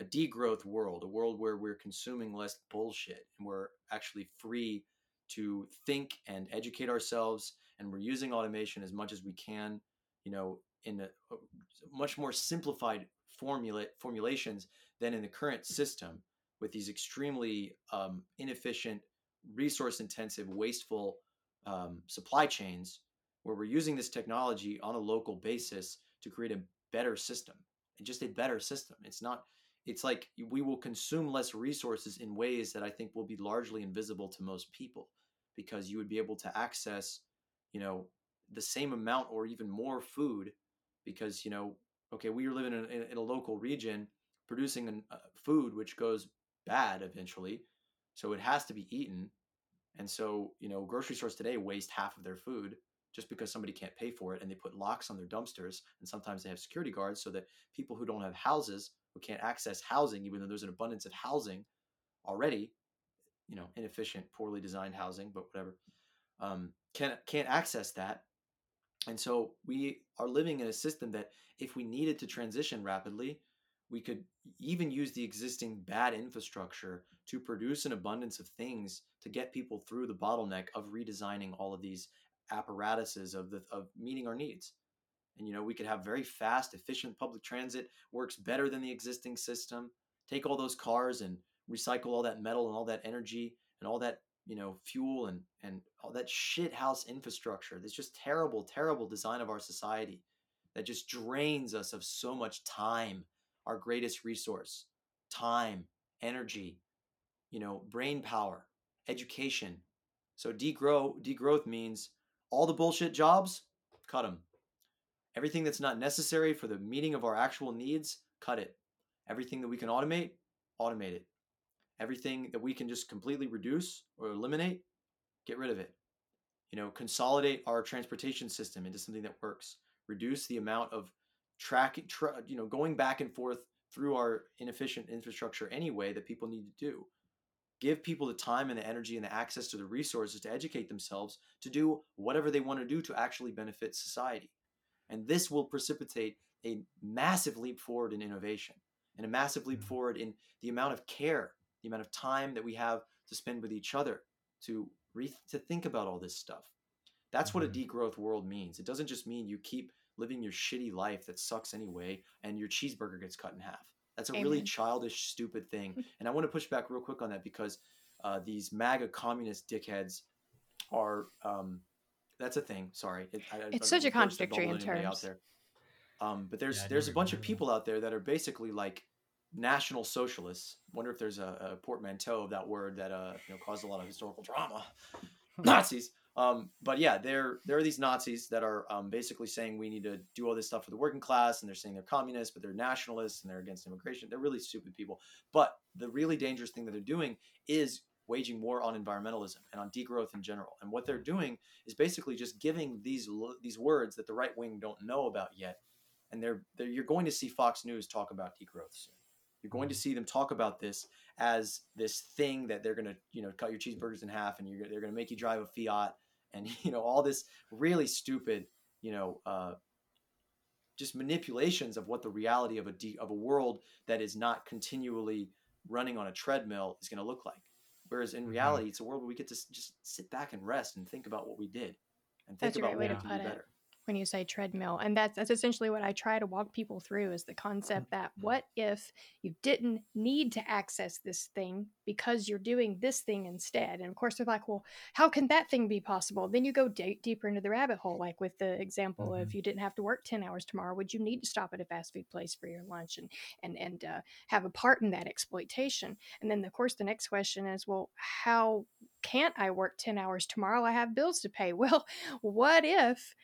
a degrowth world a world where we're consuming less bullshit and we're actually free to think and educate ourselves and we're using automation as much as we can you know, in a, a much more simplified formula formulations than in the current system with these extremely um, inefficient, resource intensive, wasteful um, supply chains where we're using this technology on a local basis to create a better system and just a better system. It's not, it's like we will consume less resources in ways that I think will be largely invisible to most people because you would be able to access, you know, the same amount or even more food because you know okay we are living in, in, a local region producing an, uh, food which goes bad eventually so it has to be eaten and so you know grocery stores today waste half of their food just because somebody can't pay for it and they put locks on their dumpsters and sometimes they have security guards so that people who don't have houses who can't access housing even though there's an abundance of housing already you know inefficient poorly designed housing but whatever um, can't can't access that and so we are living in a system that if we needed to transition rapidly, we could even use the existing bad infrastructure to produce an abundance of things to get people through the bottleneck of redesigning all of these apparatuses of the of meeting our needs. And you know, we could have very fast, efficient public transit works better than the existing system. Take all those cars and recycle all that metal and all that energy and all that you know, fuel and and all that shit house infrastructure. That's just terrible, terrible design of our society that just drains us of so much time, our greatest resource, time, energy, you know, brain power, education. So degrow degrowth means all the bullshit jobs, cut them. Everything that's not necessary for the meeting of our actual needs, cut it. Everything that we can automate, automate it. Everything that we can just completely reduce or eliminate, get rid of it. You know, consolidate our transportation system into something that works. Reduce the amount of tracking, tra- you know, going back and forth through our inefficient infrastructure anyway that people need to do. Give people the time and the energy and the access to the resources to educate themselves to do whatever they want to do to actually benefit society. And this will precipitate a massive leap forward in innovation and a massive leap Mhm. forward in the amount of care, the amount of time that we have to spend with each other to re- to think about all this stuff. That's what a degrowth world means. It doesn't just mean you keep living your shitty life that sucks anyway and your cheeseburger gets cut in half. That's a really childish, stupid thing. And I want to push back real quick on that because uh, these MAGA communist dickheads are. Um, that's a thing. Sorry, it, I, I- It's I such a don't contradictory in terms. Out there. Um, but there's Yeah, there's a bunch of heard of people out there that are basically like national socialists. Wonder if there's a, a portmanteau of that word that uh, you know caused a lot of historical drama. Nazis. Um, but yeah, there there are these Nazis that are um, basically saying we need to do all this stuff for the working class, and they're saying they're communists, but they're nationalists and they're against immigration. They're really stupid people. But the really dangerous thing that they're doing is waging war on environmentalism and on degrowth in general. And what they're doing is basically just giving these these words that the right wing don't know about yet. And they're, they're you're going to see Fox News talk about degrowth soon. You're going to see them talk about this as this thing that they're going to, you know, cut your cheeseburgers in half and you're, they're going to make you drive a Fiat and, you know, all this really stupid, you know, uh, just manipulations of what the reality of a de- of a world that is not continually running on a treadmill is going to look like. Whereas in Mhm. reality, it's a world where we get to s- just sit back and rest and think about what we did and think That's about great way what to we can put do better. When you say treadmill and that's that's essentially what i try to walk people through is the concept that what if you didn't need to access this thing because you're doing this thing instead? And of course they're like well how can that thing be possible? Then you go d- deeper into the rabbit hole like with the example of Mhm. you didn't have to work 10 hours tomorrow would you need to stop at a fast food place for your lunch and and and uh, have a part in that exploitation? And then of course the next question is well how can't i work 10 hours tomorrow? I have bills to pay. Well what if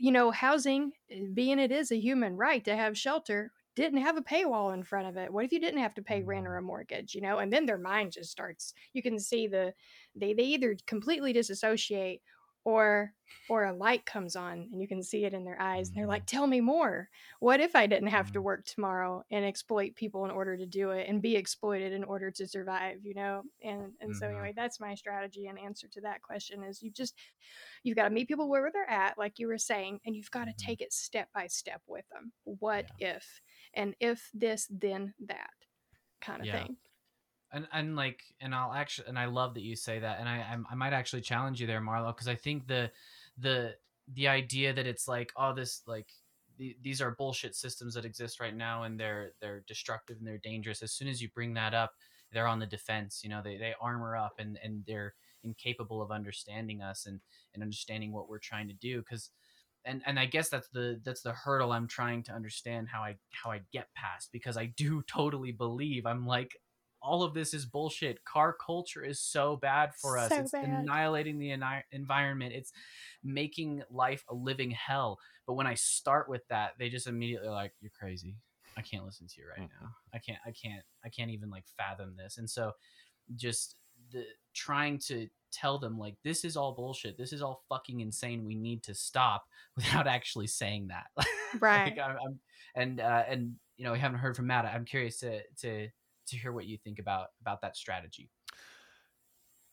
you know, housing, eh, being it is a human right to have shelter, didn't have a paywall in front of it. What if you didn't have to pay rent or a mortgage, you know? And then their mind just starts. You can see the they they either completely disassociate or or a light comes on and you can see it in their eyes and they're like tell me more. What if i didn't have to Mhm. work tomorrow and exploit people in order to do it and be exploited in order to survive you know? And and so Mhm. anyway that's my strategy and answer to that question is you just you've got to meet people where they're at like you were saying and you've got to take it step by step with them. What if? And if this then that kind of Yeah. thing and and like and I'll actually and I love that you say that and I I might actually challenge you there Marlo because I think the the the idea that it's like oh this like the, these are bullshit systems that exist right now and they're they're destructive and they're dangerous as soon as you bring that up they're on the defense you know they, they armor up and and they're incapable of understanding us and and understanding what we're trying to do because and and I guess that's the that's the hurdle I'm trying to understand how I how I get past because I do totally believe I'm like all of this is bullshit. Car culture is so bad for us. So it's bad. annihilating the envi- environment. It's making life a living hell. But when I start with that, they just immediately are like, "You're crazy. I can't listen to you right now. I can't. I can't. I can't even like fathom this." And so, just the trying to tell them like this is all bullshit. This is all fucking insane. We need to stop without actually saying that. Right. like, I'm, I'm, and uh, and you know we haven't heard from Matt. I'm curious to to to hear what you think about about that strategy.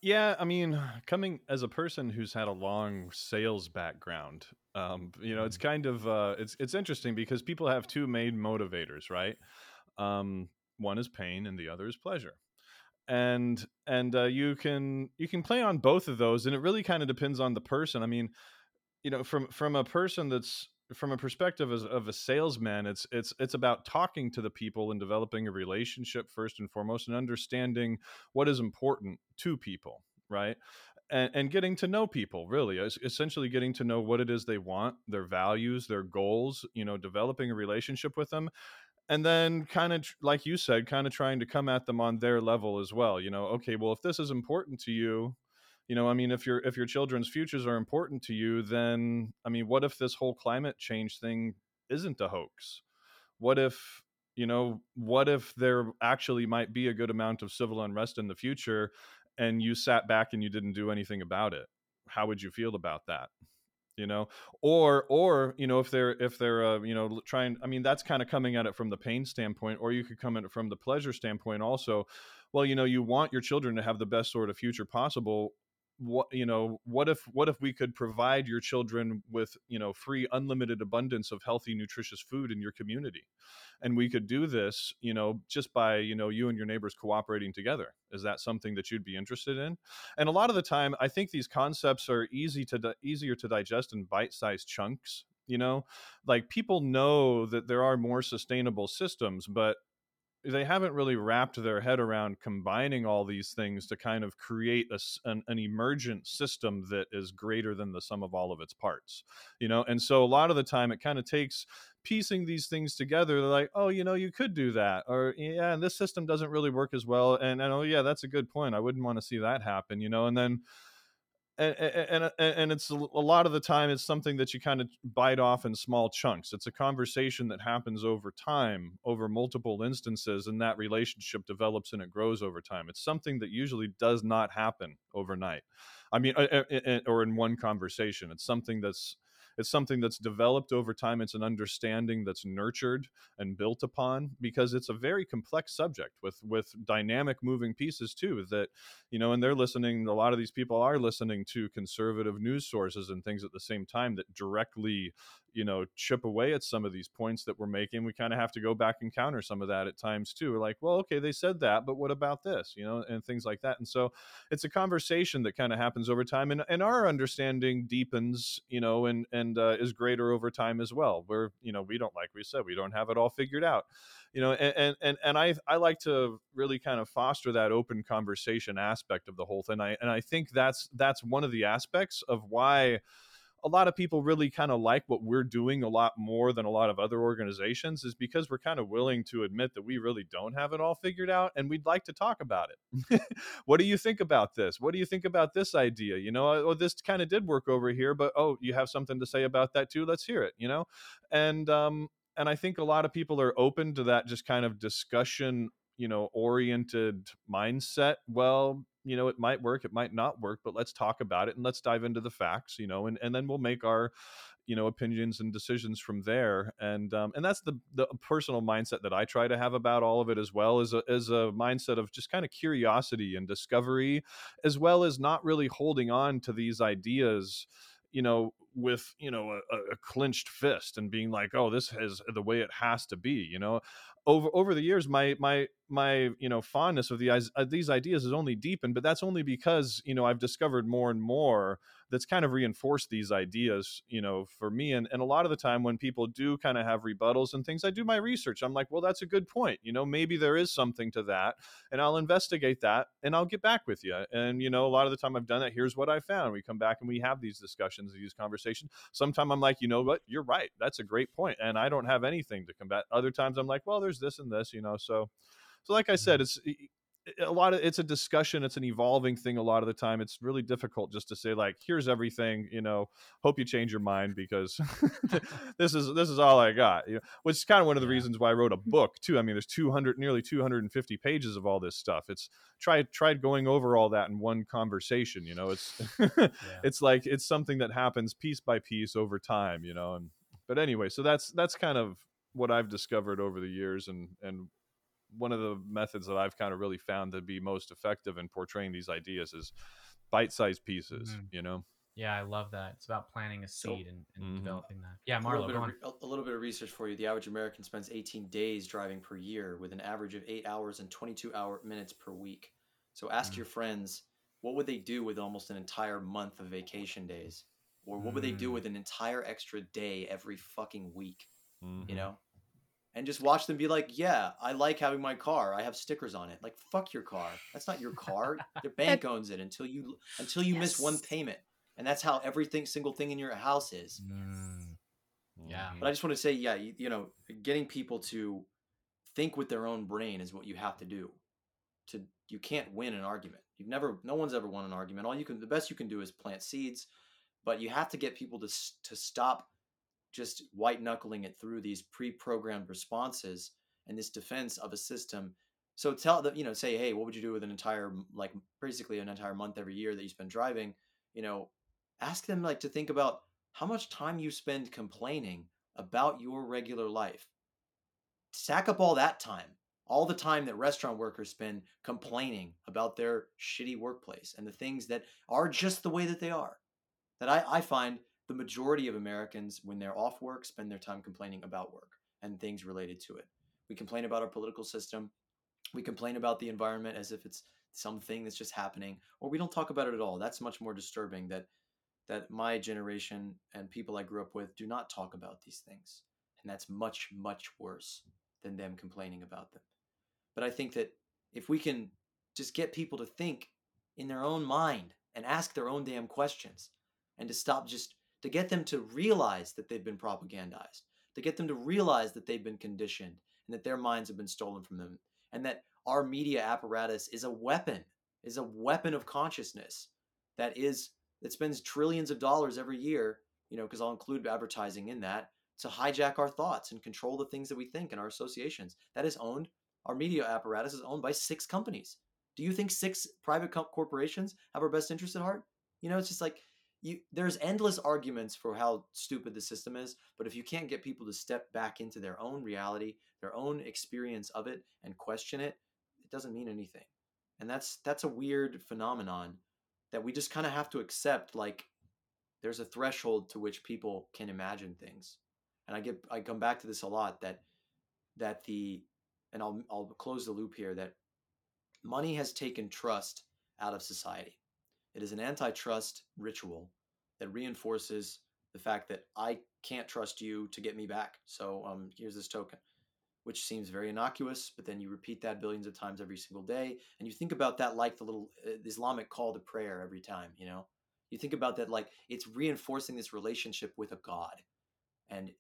Yeah, I mean, coming as a person who's had a long sales background, um, you know, it's kind of uh, it's it's interesting because people have two main motivators, right? Um, one is pain, and the other is pleasure, and and uh, you can you can play on both of those, and it really kind of depends on the person. I mean, you know, from from a person that's from a perspective as, of a salesman, it's it's it's about talking to the people and developing a relationship first and foremost, and understanding what is important to people right? And, and getting to know people really es- essentially getting to know what it is they want their values their goals you know developing a relationship with them and then kind of like you said kind of trying to come at them on their level as well you know okay well if this is important to you you know i mean if your if your children's futures are important to you then i mean what if this whole climate change thing isn't a hoax? What if you know what if there actually might be a good amount of civil unrest in the future and you sat back and you didn't do anything about it? How would you feel about that? You know? Or or you know if they're if they're uh, you know trying i mean that's kind of coming at it from the pain standpoint or you could come at it from the pleasure standpoint also. Well you know you want your children to have the best sort of future possible what you know what if what if we could provide your children with you know free unlimited abundance of healthy nutritious food in your community? And we could do this you know just by you know you and your neighbors cooperating together. Is that something that you'd be interested in? And a lot of the time i think these concepts are easy to di- easier to digest in bite-sized chunks you know? Like people know that there are more sustainable systems but they haven't really wrapped their head around combining all these things to kind of create a, an, an, emergent system that is greater than the sum of all of its parts you know? And so a lot of the time it kind of takes piecing these things together they're like oh you know you could do that or yeah and this system doesn't really work as well and, and oh yeah that's a good point i wouldn't want to see that happen you know? And then and, and and it's a lot of the time it's something that you kind of bite off in small chunks. It's a conversation that happens over time over multiple instances and that relationship develops and it grows over time. It's something that usually does not happen overnight. I mean uh, uh, or in one conversation. It's something that's it's something that's developed over time. It's an understanding that's nurtured and built upon because it's a very complex subject with with dynamic moving pieces too. That you know, and they're listening. A lot of these people are listening to conservative news sources and things at the same time that directly you know chip away at some of these points that we're making we kind of have to go back and counter some of that at times too. We're like well okay they said that but what about this? You know and things like that. And so it's a conversation that kind of happens over time and, and our understanding deepens you know and and uh, is greater over time as well. Where you know we don't like we said we don't have it all figured out. You know and and and i i like to really kind of foster that open conversation aspect of the whole thing. I, and i think that's that's one of the aspects of why a lot of people really kind of like what we're doing a lot more than a lot of other organizations is because we're kind of willing to admit that we really don't have it all figured out and we'd like to talk about it. what do you think about this? What do you think about this idea? You know, oh, this kind of did work over here, but oh, you have something to say about that too? Let's hear it, you know? And, um, and I think a lot of people are open to that just kind of discussion you know oriented mindset well you know it might work it might not work but let's talk about it and let's dive into the facts you know and, and then we'll make our you know opinions and decisions from there and um, and that's the the personal mindset that I try to have about all of it as well as a, as a mindset of just kind of curiosity and discovery as well as not really holding on to these ideas you know with you know a, a, clenched fist and being like oh this is the way it has to be you know? Over over the years my my my you know fondness of the uh, these ideas has only deepened but that's only because you know i've discovered more and more that's kind of reinforced these ideas you know for me and, and a lot of the time when people do kind of have rebuttals and things i do my research. I'm like well that's a good point you know maybe there is something to that and i'll investigate that and i'll get back with you and you know a lot of the time i've done that here's what i found. We come back and we have these discussions these conversations. Sometimes i'm like you know what? You're right that's a great point and i don't have anything to combat. Other times i'm like well there's this and this you know so so like i said mm-hmm. it's a lot of it's a discussion it's an evolving thing a lot of the time it's really difficult just to say like here's everything you know hope you change your mind because this is this is all i got you know, which is kind of one of the reasons why i wrote a book too i mean there's 200 nearly 250 pages of all this stuff it's try tried going over all that in one conversation you know it's yeah. it's like it's something that happens piece by piece over time you know and but anyway so that's that's kind of what i've discovered over the years and and one of the methods that I've kind of really found to be most effective in portraying these ideas is bite-sized pieces. Mm-hmm. You know. Yeah, I love that. It's about planting a seed so, and, and mm-hmm. developing that. Yeah, Marlo, a little, of, a little bit of research for you. The average American spends 18 days driving per year, with an average of eight hours and 22 hour minutes per week. So ask mm-hmm. your friends, what would they do with almost an entire month of vacation days, or what would they do mm. with an entire extra day every fucking week? You mm-hmm. know, and just watch them be like, "Yeah, I like having my car. I have stickers on it." Like, fuck your car. That's not your car. the bank owns it until you until you miss one payment, and that's how everything single thing in your house is. Mm. Mm-hmm. Yeah. But I just want to say, yeah, you, you know, getting people to think with their own brain is what you have to do. To you can't win an argument. You've never, no one's ever won an argument. All you can, the best you can do is plant seeds, but you have to get people to to stop just white knuckling it through these pre-programmed responses and this defense of a system. So tell them, you know, say, hey, what would you do with an entire, like, basically an entire month every year that you spend driving? You know, ask them like to think about how much time you spend complaining about your regular life. Stack up all that time, all the time that restaurant workers spend complaining about their shitty workplace and the things that are just the way that they are. That I, I find the majority of Americans, when they're off work, spend their time complaining about work and things related to it. We complain about our political system. We complain about the environment as if it's something that's just happening, or we don't talk about it at all. That's much more disturbing that that my generation and people I grew up with do not talk about these things. And that's much, much worse than them complaining about them. But I think that if we can just get people to think in their own mind and ask their own damn questions and to stop just to get them to realize that they've been propagandized, to get them to realize that they've been conditioned and that their minds have been stolen from them and that our media apparatus is a weapon, is a weapon of consciousness that is that spends trillions of dollars every year, you know, because I'll include advertising in that, to hijack our thoughts and control the things that we think and our associations. That is owned, our media apparatus is owned by six companies. Do you think six private co- corporations have our best interest at heart? You know, it's just like you there's endless arguments for how stupid the system is, but if you can't get people to step back into their own reality, their own experience of it and question it, it doesn't mean anything. And that's that's a weird phenomenon that we just kind of have to accept like there's a threshold to which people can imagine things and i get i come back to this a lot that that the and i'll i'll close the loop here that money has taken trust out of society it is an antitrust ritual that reinforces the fact that i can't trust you to get me back so um here's this token which seems very innocuous, but then you repeat that billions of times every single day. And you think about that like the little uh, Islamic call to prayer every time, you know? You think about that like it's reinforcing this relationship with a God. And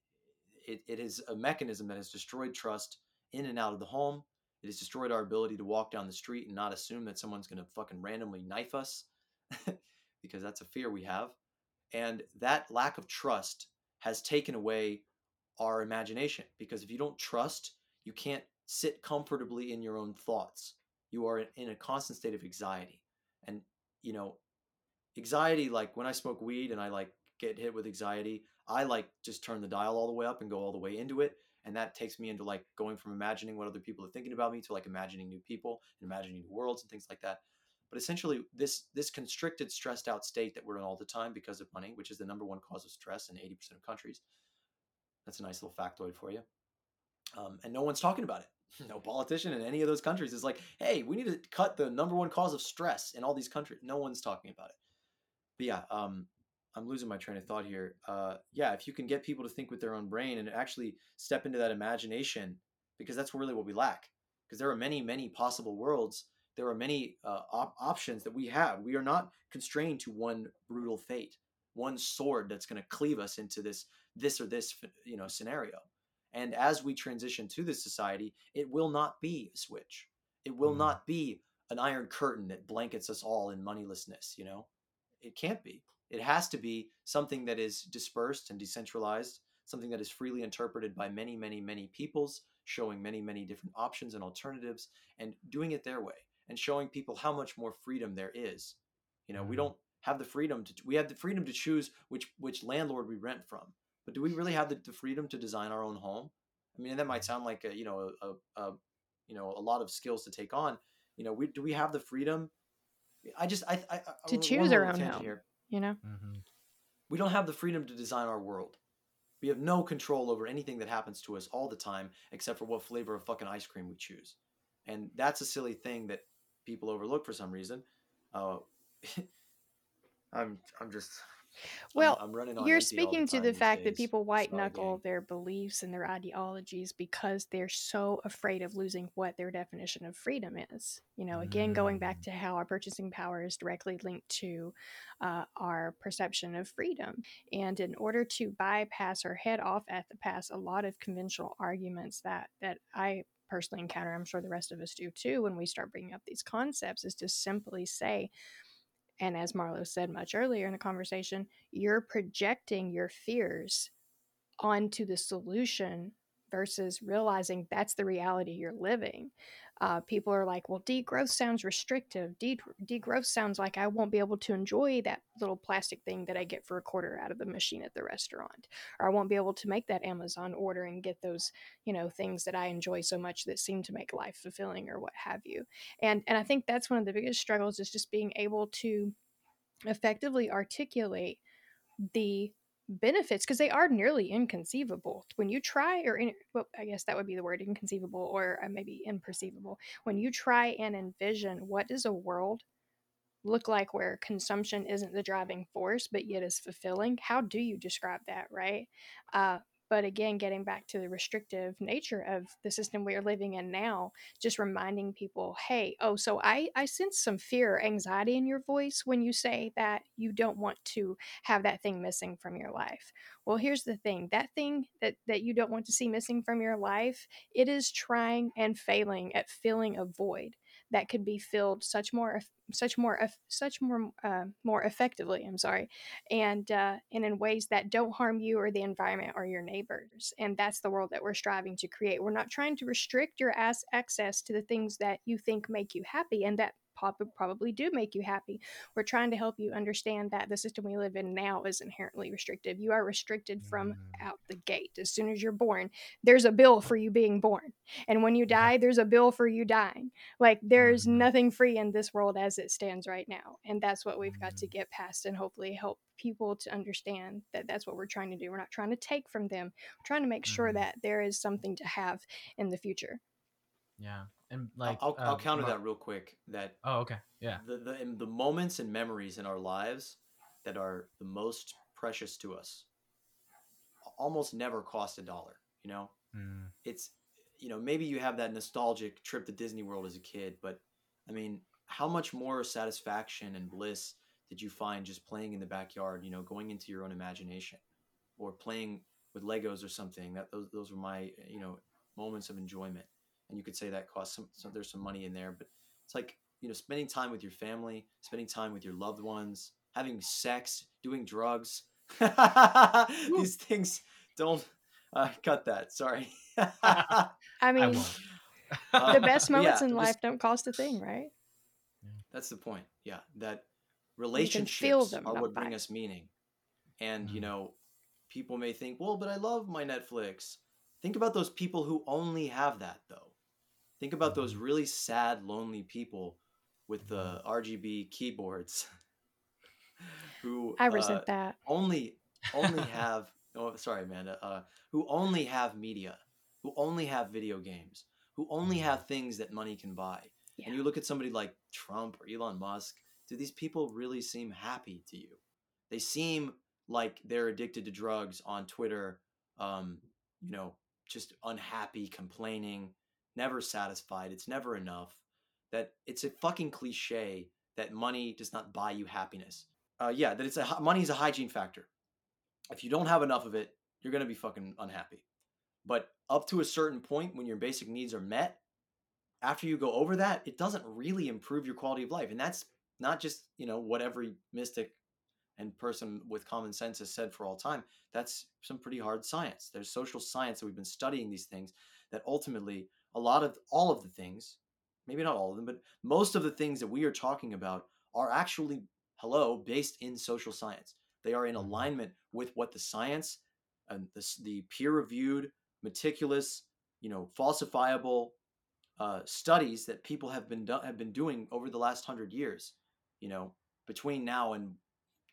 it, it is a mechanism that has destroyed trust in and out of the home. It has destroyed our ability to walk down the street and not assume that someone's going to fucking randomly knife us because that's a fear we have. And that lack of trust has taken away our imagination because if you don't trust, you can't sit comfortably in your own thoughts. You are in a constant state of anxiety. And, you know, anxiety, like when I smoke weed and I like get hit with anxiety, I like just turn the dial all the way up and go all the way into it. And that takes me into like going from imagining what other people are thinking about me to like imagining new people and imagining new worlds and things like that. But essentially, this this constricted, stressed out state that we're in all the time because of money, which is the number one cause of stress in 80% of countries, that's a nice little factoid for you. Um, and no one's talking about it. No politician in any of those countries is like, hey, we need to cut the number one cause of stress in all these countries. No one's talking about it. But yeah, um, I'm losing my train of thought here. Uh, yeah, if you can get people to think with their own brain and actually step into that imagination, because that's really what we lack. Because there are many, many possible worlds. There are many uh, op- options that we have. We are not constrained to one brutal fate, one sword that's going to cleave us into this this or this you know scenario. And as we transition to this society it will not be a switch. It will Mhm. not be an iron curtain that blankets us all in moneylessness you know? It can't be. It has to be something that is dispersed and decentralized something that is freely interpreted by many many many peoples showing many many different options and alternatives and doing it their way and showing people how much more freedom there is you know we Mhm. don't have the freedom to we have the freedom to choose which which landlord we rent from but do we really have the, the freedom to design our own home i mean that might sound like a, you know a, a, you know a lot of skills to take on you know we do we have the freedom i just i, I I- To choose our own home. here. You know? Mm-hmm. we don't have the freedom to design our world we have no control over anything that happens to us all the time except for what flavor of fucking ice cream we choose and that's a silly thing that people overlook for some reason uh, i'm i'm just Well, I'm running on you're all the speaking to the fact that people white knuckle their beliefs and their ideologies because they're so afraid of losing what their definition of freedom is. You know, again, going back Mm. to how our purchasing power is directly linked to uh, our perception of freedom. And in order to bypass or head off at the pass a lot of conventional arguments that that I personally encounter, I'm sure the rest of us do too, when we start bringing up these concepts, is to simply say, and as Marlo said much earlier in the conversation, you're projecting your fears onto the solution versus realizing that's the reality you're living. Uh, people are like, well, degrowth sounds restrictive. De- degrowth sounds like I won't be able to enjoy that little plastic thing that I get for a quarter out of the machine at the restaurant. Or I won't be able to make that Amazon order and get those, you know, things that I enjoy so much that seem to make life fulfilling or what have you. And and I think that's one of the biggest struggles is just being able to effectively articulate the benefits because they are nearly inconceivable. When you try or in, well i guess that would be the word inconceivable or uh, maybe imperceivable. When you try and envision what does a world look like where consumption isn't the driving force but yet is fulfilling how do you describe that right? Uh, but again getting back to the restrictive nature of the system we are living in now just reminding people hey oh so i i sense some fear anxiety in your voice when you say that you don't want to have that thing missing from your life. Well here's the thing that thing that that you don't want to see missing from your life it is trying and failing at filling a void that could be filled such more such more such more uh, more effectively i'm sorry and uh, and in ways that don't harm you or the environment or your neighbors and that's the world that we're striving to create. We're not trying to restrict your ass access to the things that you think make you happy and that probably do make you happy. We're trying to help you understand that the system we live in now is inherently restrictive. You are restricted from Mm. out the gate. As soon as you're born, there's a bill for you being born. And when you die, there's a bill for you dying. Like there's Mhm. nothing free in this world as it stands right now. And that's what we've got to Mm. get past and hopefully help people to understand that that's what we're trying to do. We're not trying to take from them. We're trying to make sure Mhm. that there is something to have in the future. Yeah, and like I'll, I'll uh, counter that real quick. That Oh, okay. Yeah. the, the the moments and memories in our lives that are the most precious to us almost never cost a dollar. You know, Mm. it's you know maybe you have that nostalgic trip to Disney World as a kid, but I mean, how much more satisfaction and bliss did you find just playing in the backyard? You know, going into your own imagination, or playing with Legos or something. That those those were my you know moments of enjoyment. And you could say that costs some. So there's some money in there, but it's like you know spending time with your family, spending time with your loved ones, having sex, doing drugs. These things don't uh, cut that. Sorry. I I mean. Uh, the best moments yeah, in life don't cost a thing, right? That's the point. Yeah, that relationships them, are what bring us meaning. And you Mhm. know, people may think, "Well, but I love my Netflix." Think about those people who only have that though. Think about those really sad, lonely people with the RGB keyboards who I uh, that. only only have oh sorry Amanda uh, who only have media who only have video games who only have things that money can buy Yeah. and you look at somebody like Trump or Elon Musk do these people really seem happy to you they seem like they're addicted to drugs on Twitter um you know just unhappy complaining never satisfied it's never enough that it's a fucking cliche that money does not buy you happiness uh, yeah, that it's a money is a hygiene factor. If you don't have enough of it, you're gonna be fucking unhappy. But up to a certain point, when your basic needs are met, after you go over that, it doesn't really improve your quality of life, and that's not just you know what every mystic and person with common sense has said for all time. That's some pretty hard science. There's social science that we've been studying these things that ultimately a lot of all of the things, maybe not all of them, but most of the things that we are talking about are actually hello based in social science they are in Mhm. alignment with what the science and the, the peer-reviewed meticulous you know falsifiable uh, studies that people have been do- have been doing over the last hundred years you know between now and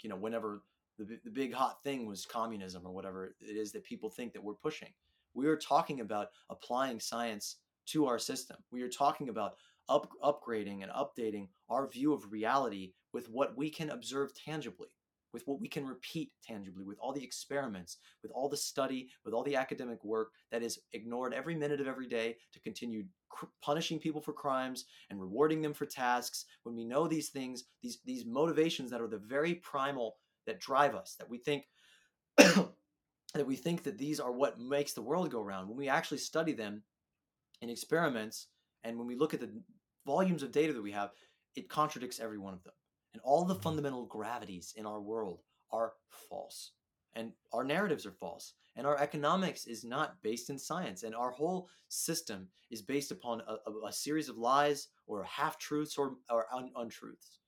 you know whenever the, the big hot thing was communism or whatever it is that people think that we're pushing we are talking about applying science to our system. We are talking about up, upgrading and updating our view of reality with what we can observe tangibly with what we can repeat tangibly, with all the experiments, with all the study, with all the academic work that is ignored every minute of every day to continue cr- punishing people for crimes and rewarding them for tasks, when we know these things, these these motivations that are the very primal that drive us, that we think that we think that these are what makes the world go round, when we actually study them in experiments and when we look at the volumes of data that we have, it contradicts every one of them. And all the fundamental gravities in our world are false. And our narratives are false. And our economics is not based in science. And our whole system is based upon a, a, a series of lies or half truths or, or un, untruths.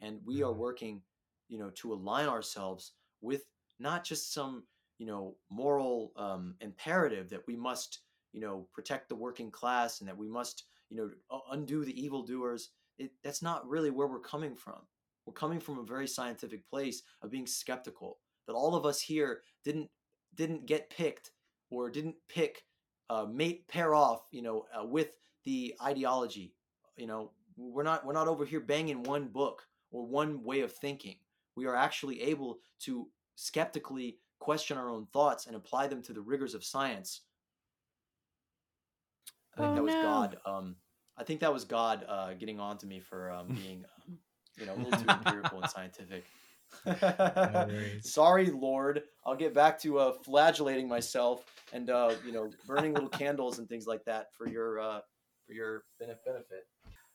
And we are working, you know, to align ourselves with not just some, you know, moral um, imperative that we must, you know, protect the working class and that we must, you know, undo the evildoers. It, that's not really where we're coming from. We're coming from a very scientific place of being skeptical that all of us here didn't didn't get picked or didn't pick uh, mate pair off, you know, uh, with the ideology. You know, we're not we're not over here banging one book or one way of thinking. We are actually able to skeptically question our own thoughts and apply them to the rigors of science. I think Oh, that was no. God. Um, I think that was God uh, getting on to me for um, being, um, you know, a little too empirical and scientific. Sorry, Lord. I'll get back to uh, flagellating myself and uh, you know burning little candles and things like that for your uh, for your benefit.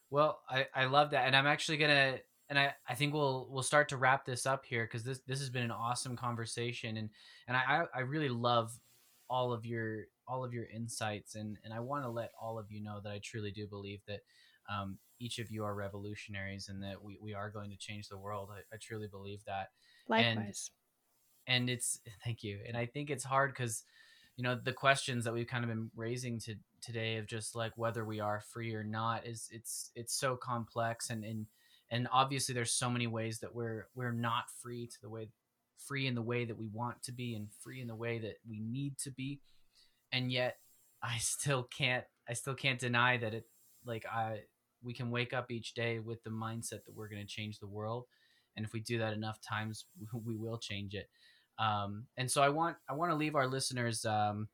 Well, I, I love that, and I'm actually gonna, and I, I think we'll we'll start to wrap this up here because this this has been an awesome conversation, and and I I really love all of your all of your insights, and and I want to let all of you know that I truly do believe that um, each of you are revolutionaries, and that we we are going to change the world. I, I truly believe that, Likewise. and it's thank you and i think it's hard because you know the questions that we've kind of been raising to today of just like whether we are free or not is it's it's so complex and and and obviously there's so many ways that we're we're not free to the way free in the way that we want to be and free in the way that we need to be and yet i still can't i still can't deny that it like i we can wake up each day with the mindset that we're going to change the world and if we do that enough times we will change it. Um, and so i want i want to leave our listeners um,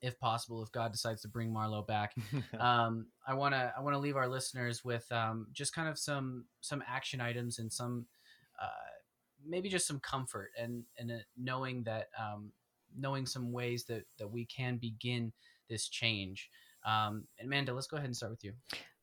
if possible if god decides to bring marlo back um, i want to i want to leave our listeners with um, just kind of some some action items and some uh, maybe just some comfort and and uh, knowing that um, knowing some ways that that we can begin this change um, and amanda let's go ahead and start with you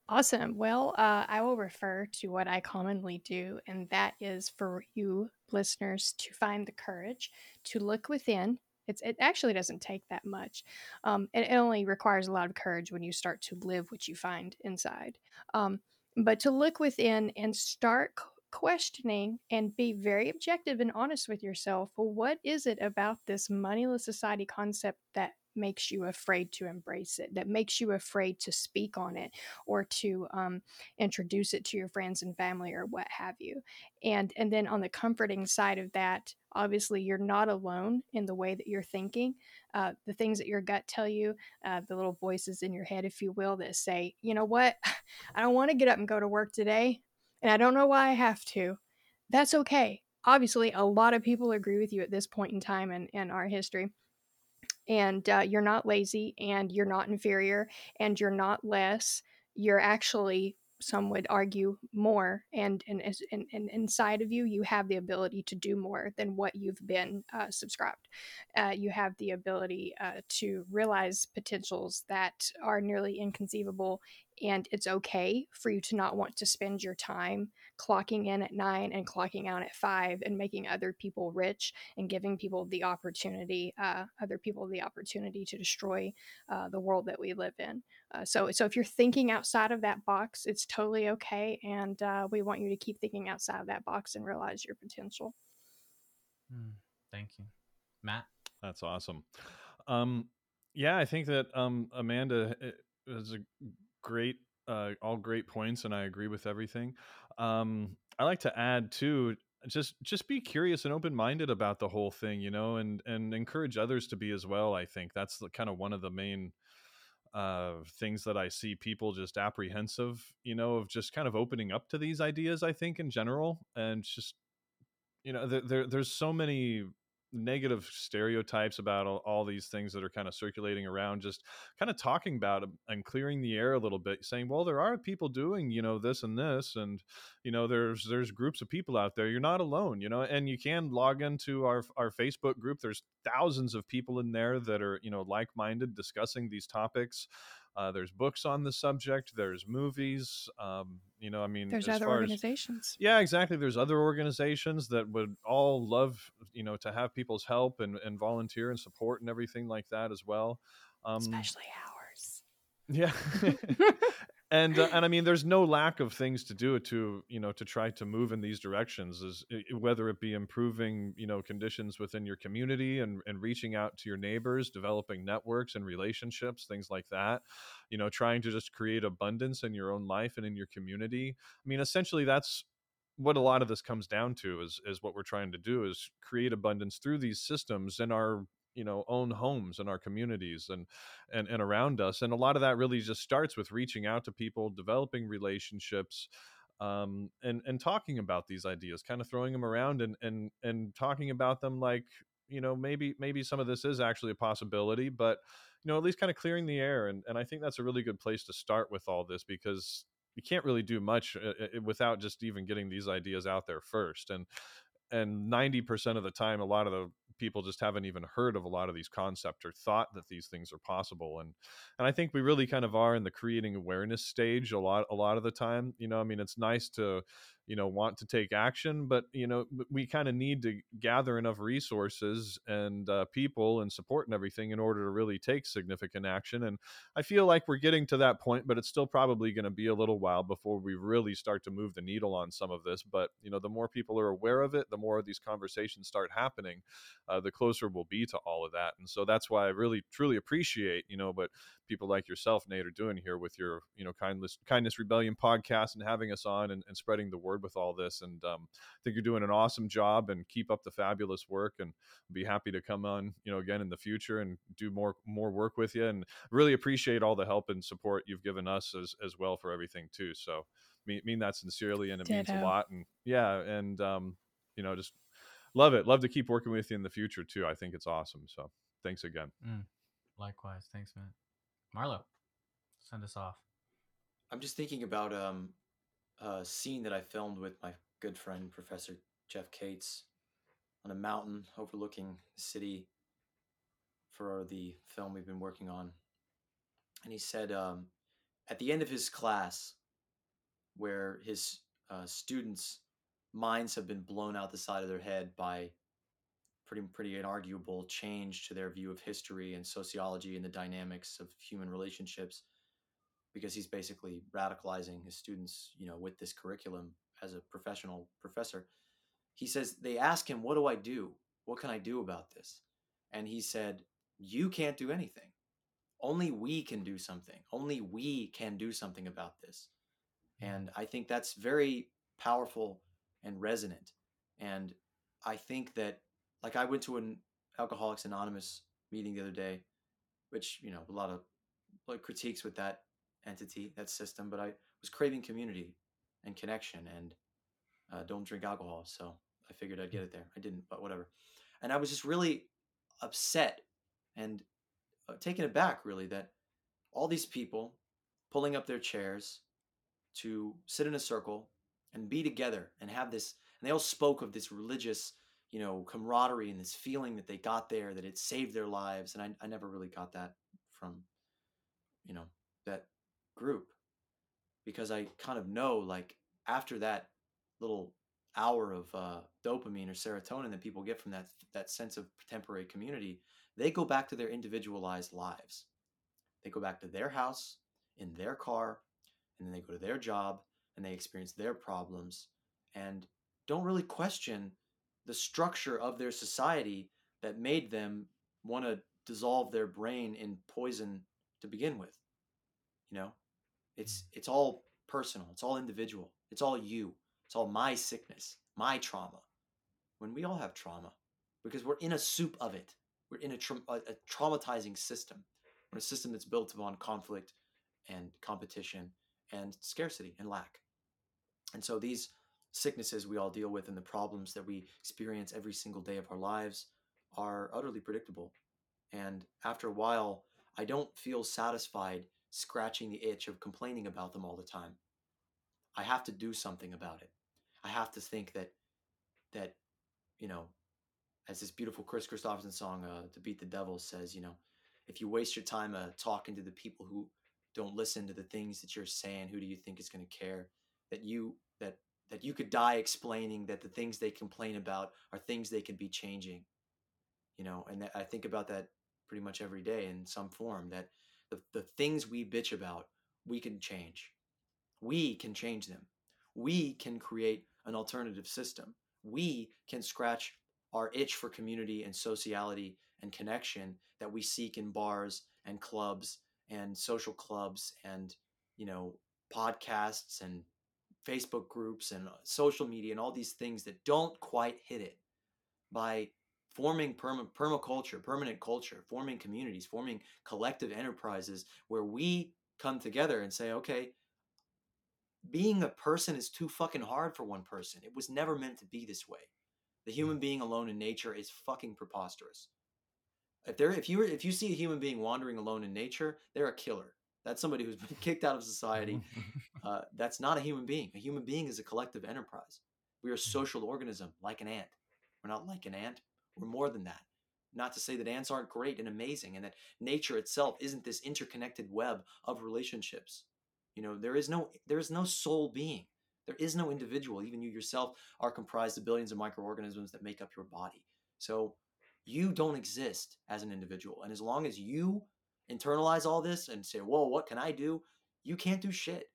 Awesome. Well, uh, I will refer to what I commonly do, and that is for you listeners to find the courage to look within. It's, it actually doesn't take that much. Um, it, it only requires a lot of courage when you start to live what you find inside. Um, but to look within and start questioning and be very objective and honest with yourself. Well, what is it about this moneyless society concept that makes you afraid to embrace it, that makes you afraid to speak on it? or to um, introduce it to your friends and family or what have you and and then on the comforting side of that obviously you're not alone in the way that you're thinking uh, the things that your gut tell you uh, the little voices in your head if you will that say you know what i don't want to get up and go to work today and i don't know why i have to that's okay obviously a lot of people agree with you at this point in time in, in our history and uh, you're not lazy and you're not inferior and you're not less you're actually some would argue more and and, and, and inside of you you have the ability to do more than what you've been uh, subscribed uh, you have the ability uh, to realize potentials that are nearly inconceivable and it's okay for you to not want to spend your time clocking in at nine and clocking out at five and making other people rich and giving people the opportunity uh, other people the opportunity to destroy uh, the world that we live in uh, so, so if you're thinking outside of that box, it's totally okay, and uh, we want you to keep thinking outside of that box and realize your potential. Hmm, thank you matt That's awesome. Um, yeah, I think that um, Amanda uh, is a great, uh, all great points, and I agree with everything. Um, I like to add too, just just be curious and open minded about the whole thing, you know, and and encourage others to be as well. I think that's the, kind of one of the main uh, things that I see people just apprehensive, you know, of just kind of opening up to these ideas. I think in general, and just you know there, there there's so many negative stereotypes about all, all these things that are kind of circulating around just kind of talking about and clearing the air a little bit saying well there are people doing you know this and this and you know there's there's groups of people out there. You're not alone you know and you can log into our our facebook group. There's thousands of people in there that are you know like-minded discussing these topics uh, there's books on the subject there's movies um, you know i mean There's as other far as organizations. yeah exactly there's other organizations that would all love you know to have people's help and, and volunteer and support and everything like that as well um especially ours. yeah and uh, and i mean there's no lack of things to do to you know to try to move in these directions is whether it be improving you know conditions within your community and and reaching out to your neighbors developing networks and relationships things like that you know trying to just create abundance in your own life and in your community. I mean essentially that's what a lot of this comes down to is is what we're trying to do is create abundance through these systems and our you know own homes and our communities and and and around us and a lot of that really just starts with reaching out to people developing relationships um and and talking about these ideas kind of throwing them around and and and talking about them like you know maybe maybe some of this is actually a possibility but you know at least kind of clearing the air and and i think that's a really good place to start with all this because you can't really do much uh, uh, without just even getting these ideas out there first and and 90% of the time a lot of the people just haven't even heard of a lot of these concepts or thought that these things are possible and and i think we really kind of are in the creating awareness stage a lot a lot of the time you know i mean it's nice to you know want to take action but you know we kind of need to gather enough resources and uh, people and support and everything in order to really take significant action and i feel like we're getting to that point but it's still probably going to be a little while before we really start to move the needle on some of this but you know the more people are aware of it the more these conversations start happening uh, the closer we'll be to all of that and so that's why i really truly appreciate you know what people like yourself nate are doing here with your you know kindness kindness rebellion podcast and having us on and, and spreading the word with all this. And um, i think you're doing an awesome job and keep up the fabulous work and be happy to come on you know again in the future and do more more work with you. And really appreciate all the help and support you've given us as as well for everything too. So mean, mean that sincerely and it means a lot. And yeah and um you know just love it. Love to keep working with you in the future too. I think it's awesome. So thanks again. Likewise. Thanks, man. Marlo, send us off. I'm just thinking about um, a scene that I filmed with my good friend Professor Jeff Cates on a mountain overlooking the city for the film we've been working on. And he said um, at the end of his class, where his uh, students' minds have been blown out the side of their head by pretty pretty inarguable change to their view of history and sociology and the dynamics of human relationships because he's basically radicalizing his students, you know, with this curriculum as a professional professor. He says they ask him, "What do I do? What can I do about this?" And he said, "You can't do anything. Only we can do something. Only we can do something about this." Hmm. And I think that's very powerful and resonant. And I think that like I went to an Alcoholics Anonymous meeting the other day, which, you know, a lot of like critiques with that entity, that system, but I was craving community and connection and uh, don't drink alcohol. So I figured I'd get it there. I didn't, but whatever. And I was just really upset and uh, taken aback, really, that all these people pulling up their chairs to sit in a circle and be together and have this, and they all spoke of this religious, you know, camaraderie and this feeling that they got there, that it saved their lives. And I, I never really got that from, you know, that group because I kind of know like after that little hour of uh, dopamine or serotonin that people get from that that sense of temporary community, they go back to their individualized lives. They go back to their house in their car, and then they go to their job and they experience their problems and don't really question the structure of their society that made them want to dissolve their brain in poison to begin with. You know, it's mm. it's all personal. It's all individual. It's all you. It's all my sickness, my trauma. When we all have trauma, because we're in a soup of it. We're in a, tra- a, a traumatizing system. We're a system that's built upon conflict and competition and scarcity and lack. And so these sicknesses we all deal with and the problems that we experience every single day of our lives are utterly predictable. And after a while, I don't feel satisfied scratching the itch of complaining about them all the time. I have to do something about it. I have to think that that you know, as this beautiful Kris Kristofferson song, uh, "To Beat the Devil," says, you know, if you waste your time uh, talking to the people who don't listen to the things that you're saying, who do you think is going to care? That you that that you could die explaining that the things they complain about are things they can be changing. You know, and I think about that pretty much every day in some form. That the the things we bitch about, we can change. We can change them. We can create an alternative system. We can scratch our itch for community and sociality and connection that we seek in bars and clubs and social clubs and you know podcasts and Facebook groups and uh, social media and all these things that don't quite hit it by forming perma- permaculture, permanent culture, forming communities, forming collective enterprises where we come together and say, okay, being a person is too fucking hard for one person. It was never meant to be this way. The human being alone in nature is fucking preposterous. If there, if you if you see a human being wandering alone in nature, they're a killer. That's somebody who's been kicked out of society. Uh, that's not a human being. A human being is a collective enterprise. We are a social organism, like an ant. We're not like an ant. We're more than that. Not to say that ants aren't great and amazing, and that nature itself isn't this interconnected web of relationships. You know, there is no there is no sole being. There is no individual. Even you yourself are comprised of billions of microorganisms that make up your body. So you don't exist as an individual. And as long as you internalize all this and say, whoa, what can I do? You can't do shit.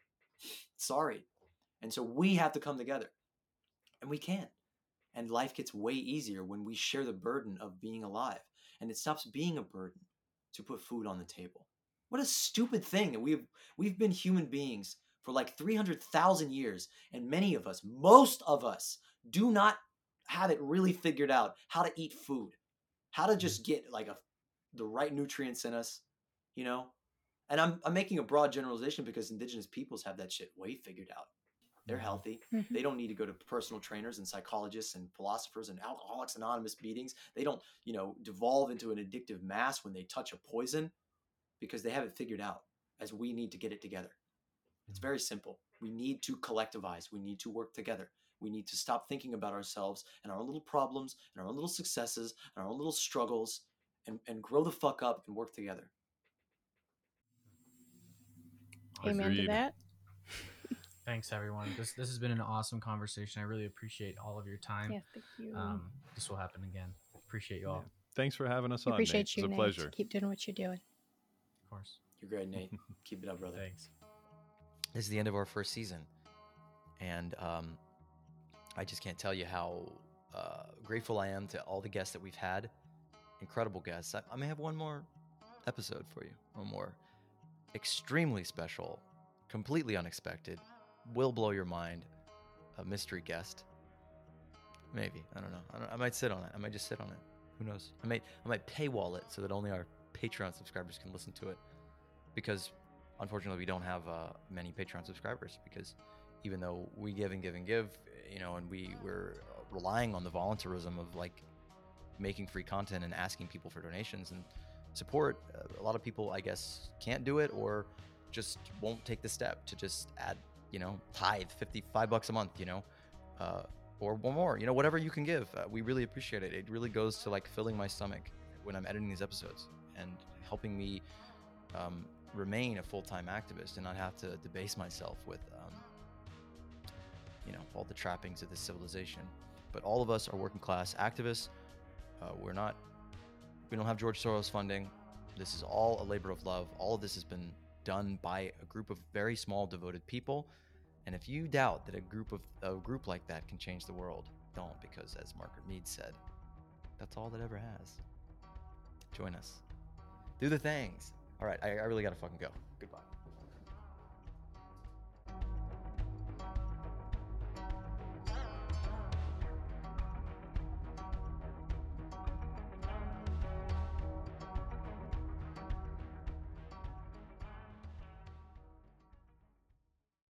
Sorry. And so we have to come together. And we can. And life gets way easier when we share the burden of being alive. And it stops being a burden to put food on the table. What a stupid thing that we've we've been human beings for like 300,000 years and many of us, most of us do not have it really figured out how to eat food. How to mm-hmm. just get like a the right nutrients in us, you know? And I'm I'm making a broad generalization because indigenous peoples have that shit way figured out. They're healthy. Mhm. They don't need to go to personal trainers and psychologists and philosophers and alcoholics anonymous meetings. They don't, you know, devolve into an addictive mass when they touch a poison because they have it figured out as we need to get it together. It's very simple. We need to collectivize. We need to work together. We need to stop thinking about ourselves and our little problems and our own little successes and our own little struggles and, and grow the fuck up and work together. Amen to Agreed. that. Thanks, everyone. This this has been an awesome conversation. I really appreciate all of your time. Yeah, thank you. Um, this will happen again. Appreciate you all, Thanks for having us We on. appreciate Nate. you, It's a Nate. pleasure. Keep doing what you're doing. of course. You're great, Nate. Keep it up, brother. Thanks. This is the end of our first season, and um, I just can't tell you how uh, grateful I am to all the guests that we've had. Incredible guests. I, I may have one more episode for you. One more extremely special, completely unexpected, will blow your mind. A mystery guest. Maybe I don't know. I, don't, I might sit on it. I might just sit on it. Who knows? I might I might paywall it so that only our Patreon subscribers can listen to it, because unfortunately we don't have uh, many patreon subscribers because even though we give and give and give you know and we we're relying on the voluntarism of like making free content and asking people for donations and support uh, a lot of people i guess can't do it or just won't take the step to just add you know tithe 55 bucks a month you know uh, or one more you know whatever you can give. Uh, we really appreciate it. It really goes to like filling my stomach when i'm editing these episodes and helping me um, remain a full-time activist and not have to debase myself with um, you know all the trappings of this civilization. But all of us are working class activists. Uh, we're not we don't have george soros funding. This is all a labor of love. All of this has been done by a group of very small devoted people. And if you doubt that a group of a group like that can change the world don't because as margaret mead said that's all that ever has. Join us. Do the things. All right, I, I really gotta fucking go. Goodbye.